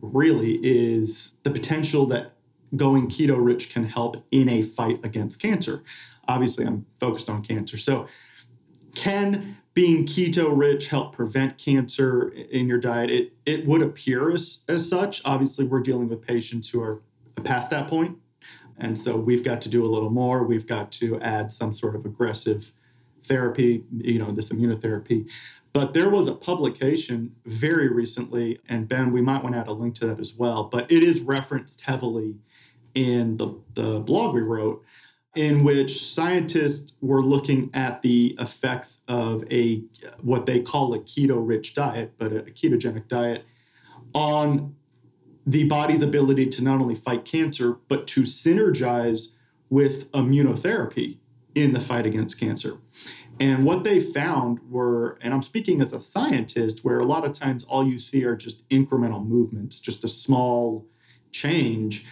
really is the potential that going keto rich can help in a fight against cancer. Obviously, I'm focused on cancer. So, can being keto rich help prevent cancer in your diet? It it would appear as, as such. Obviously, we're dealing with patients who are past that point. And so we've got to do a little more. We've got to add some sort of aggressive therapy, you know, this immunotherapy. But there was a publication very recently, and Ben, we might want to add a link to that as well, but it is referenced heavily in the, the blog we wrote, in which scientists were looking at the effects of a what they call a keto rich diet, but a ketogenic diet on the body's ability to not only fight cancer, but to synergize with immunotherapy in the fight against cancer. And what they found were, and I'm speaking as a scientist, where a lot of times all you see are just incremental movements, just a small change.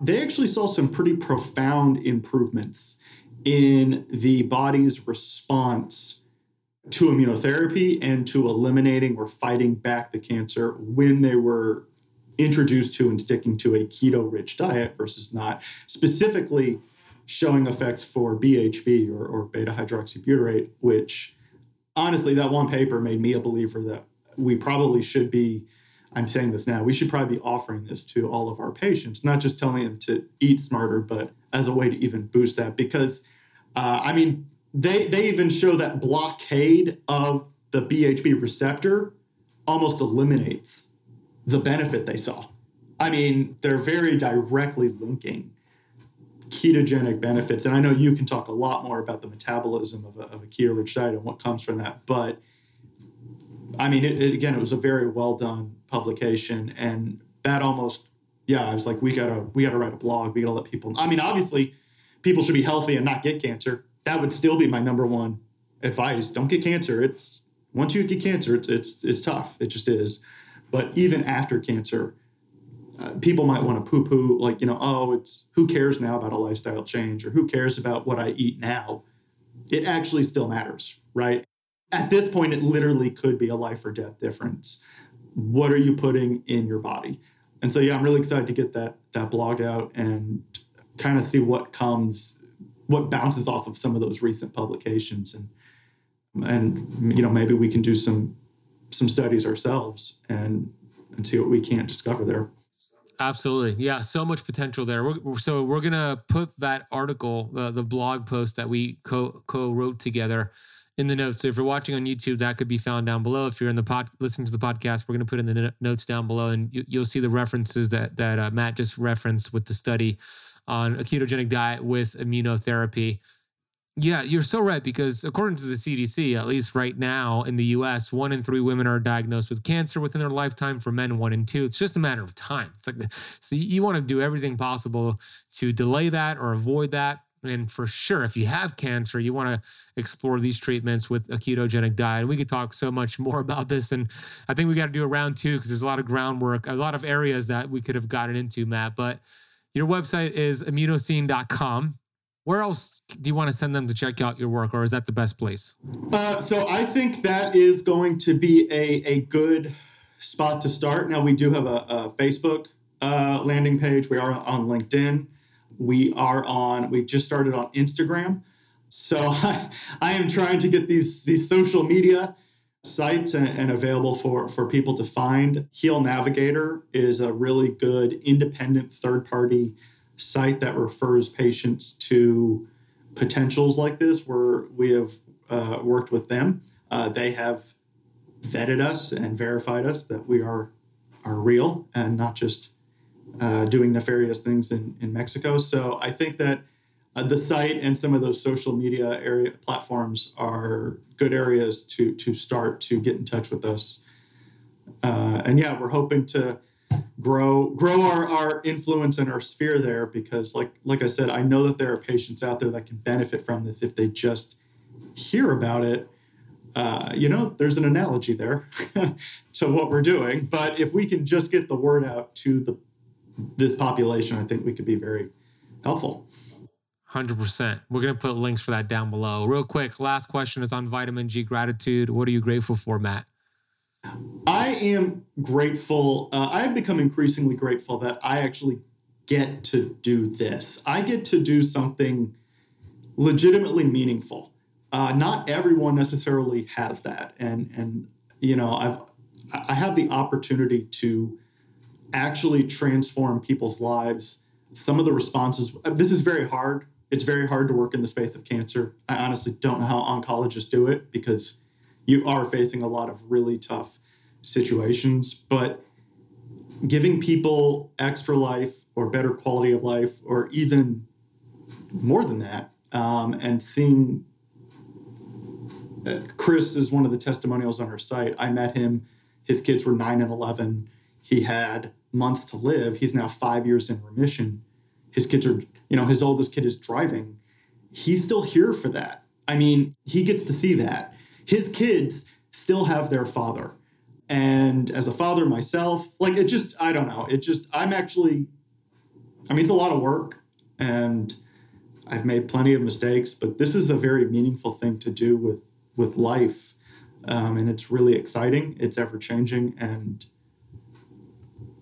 They actually saw some pretty profound improvements in the body's response to immunotherapy and to eliminating or fighting back the cancer when they were introduced to and sticking to a keto rich diet versus not. Specifically, showing effects for BHB or, or beta hydroxybutyrate, which honestly, that one paper made me a believer that we probably should be. I'm saying this now. We should probably be offering this to all of our patients, not just telling them to eat smarter, but as a way to even boost that. Because, uh, I mean, they they even show that blockade of the BHB receptor almost eliminates the benefit they saw. I mean, they're very directly linking ketogenic benefits. And I know you can talk a lot more about the metabolism of a, of a keto rich diet and what comes from that. But I mean, it, it, again, it was a very well done publication, and that almost, yeah, I was like, we gotta, we gotta write a blog. We gotta let people. I mean, obviously, people should be healthy and not get cancer. That would still be my number one advice. Don't get cancer. It's once you get cancer, it's it's it's tough. It just is. But even after cancer, uh, people might want to poo-poo, like you know, oh, it's who cares now about a lifestyle change or who cares about what I eat now. It actually still matters, right? at this point, it literally could be a life or death difference. What are you putting in your body? And so, yeah, I'm really excited to get that that blog out and kind of see what comes, what bounces off of some of those recent publications, and and you know maybe we can do some some studies ourselves and and see what we can't discover there. Absolutely. Yeah. So much potential there. We're, so we're going to put that article, uh, the blog post that we co co wrote together in the notes. So if you're watching on YouTube, that could be found down below. If you're in the pod, listening to the podcast, we're going to put in the notes down below, and you, will see the references that that uh, Matt just referenced with the study on a ketogenic diet with immunotherapy. Yeah, you're so right because according to the CDC, at least right now in the US, one in three women are diagnosed with cancer within their lifetime. For men, one in two. It's just a matter of time. It's like, so you want to do everything possible to delay that or avoid that. And for sure, if you have cancer, you want to explore these treatments with a ketogenic diet. And we could talk so much more about this. And I think we got to do a round two because there's a lot of groundwork, a lot of areas that we could have gotten into, Matt. But your website is immunocine.com. Where else do you want to send them to check out your work, or is that the best place? Uh, so I think that is going to be a, a good spot to start. Now, we do have a, a Facebook uh, landing page, we are on LinkedIn. We are on, we just started on Instagram. So I, I am trying to get these, these social media sites and, and, available for, for people to find. Heal Navigator is a really good independent third party site that refers patients to potentials like this where we have uh, worked with them. Uh, they have vetted us and verified us that we are are real and not just uh, doing nefarious things in, in Mexico. So I think that uh, the site and some of those social media area platforms are good areas to to start to get in touch with us. Uh, and yeah, we're hoping to grow grow our, our influence and our sphere there because like like I said, I know that there are patients out there that can benefit from this if they just hear about it. Uh, you know, there's an analogy there to what we're doing. But if we can just get the word out to the this population, I think we could be very helpful. 100%. We're going to put links for that down below. Real quick, last question is on vitamin G gratitude. What are you grateful for, Matt? I am grateful. Uh, I've become increasingly grateful that I actually get to do this. I get to do something legitimately meaningful. Uh, not everyone necessarily has that, and and you know I've I have the opportunity to actually transform people's lives. Some of the responses, uh, this is very hard. It's very hard to work in the space of cancer. I honestly don't know how oncologists do it because you are facing a lot of really tough situations. But giving people extra life or better quality of life, or even more than that, um, and seeing uh, Chris is one of the testimonials on her site. I met him. His kids were nine and 11. He had months to live. He's now five years in remission. His kids are, you know, his oldest kid is driving. He's still here for that. I mean, he gets to see that. His kids still have their father. And as a father myself, like it just, I don't know. It just, I'm actually, I mean, it's a lot of work and I've made plenty of mistakes, but this is a very meaningful thing to do with, with life. Um, and it's really exciting. It's ever changing. And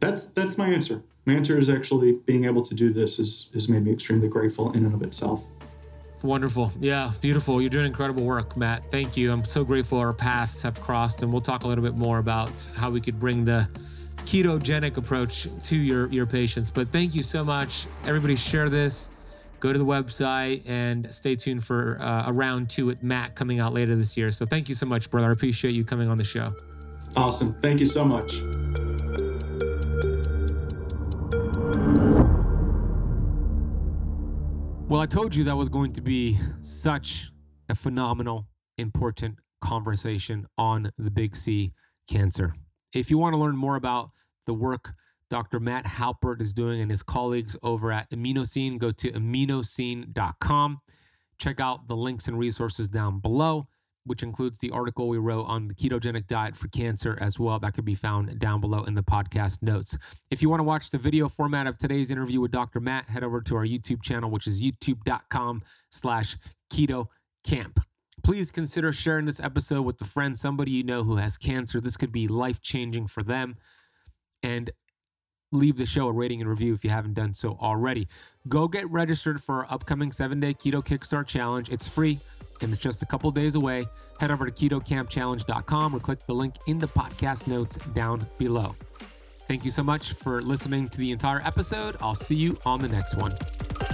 that's that's my answer. My answer is actually being able to do this is has made me extremely grateful in and of itself. Wonderful. Yeah, beautiful. You're doing incredible work, Matt. Thank you. I'm so grateful our paths have crossed, and we'll talk a little bit more about how we could bring the ketogenic approach to your, your patients. But thank you so much. Everybody, share this. Go to the website and stay tuned for uh, a round two with Matt coming out later this year. So thank you so much, brother. I appreciate you coming on the show. Awesome. Thank you so much. Well, I told you that was going to be such a phenomenal, important conversation on the big C cancer. If you want to learn more about the work Dr. Matt Halpert is doing and his colleagues over at Immunocine, go to immunocine.com. Check out the links and resources down below, which includes the article we wrote on the ketogenic diet for cancer as well. That could be found down below in the podcast notes. If you want to watch the video format of today's interview with Dr. Matt, head over to our YouTube channel, which is youtube.com slash keto kamp. Please consider sharing this episode with a friend, somebody you know who has cancer. This could be life changing for them. And leave the show a rating and review if you haven't done so already. Go get registered for our upcoming seven day Keto Kickstart Challenge. It's free and it's just a couple days away. Head over to ketokampchallenge.com or click the link in the podcast notes down below. Thank you so much for listening to the entire episode. I'll see you on the next one.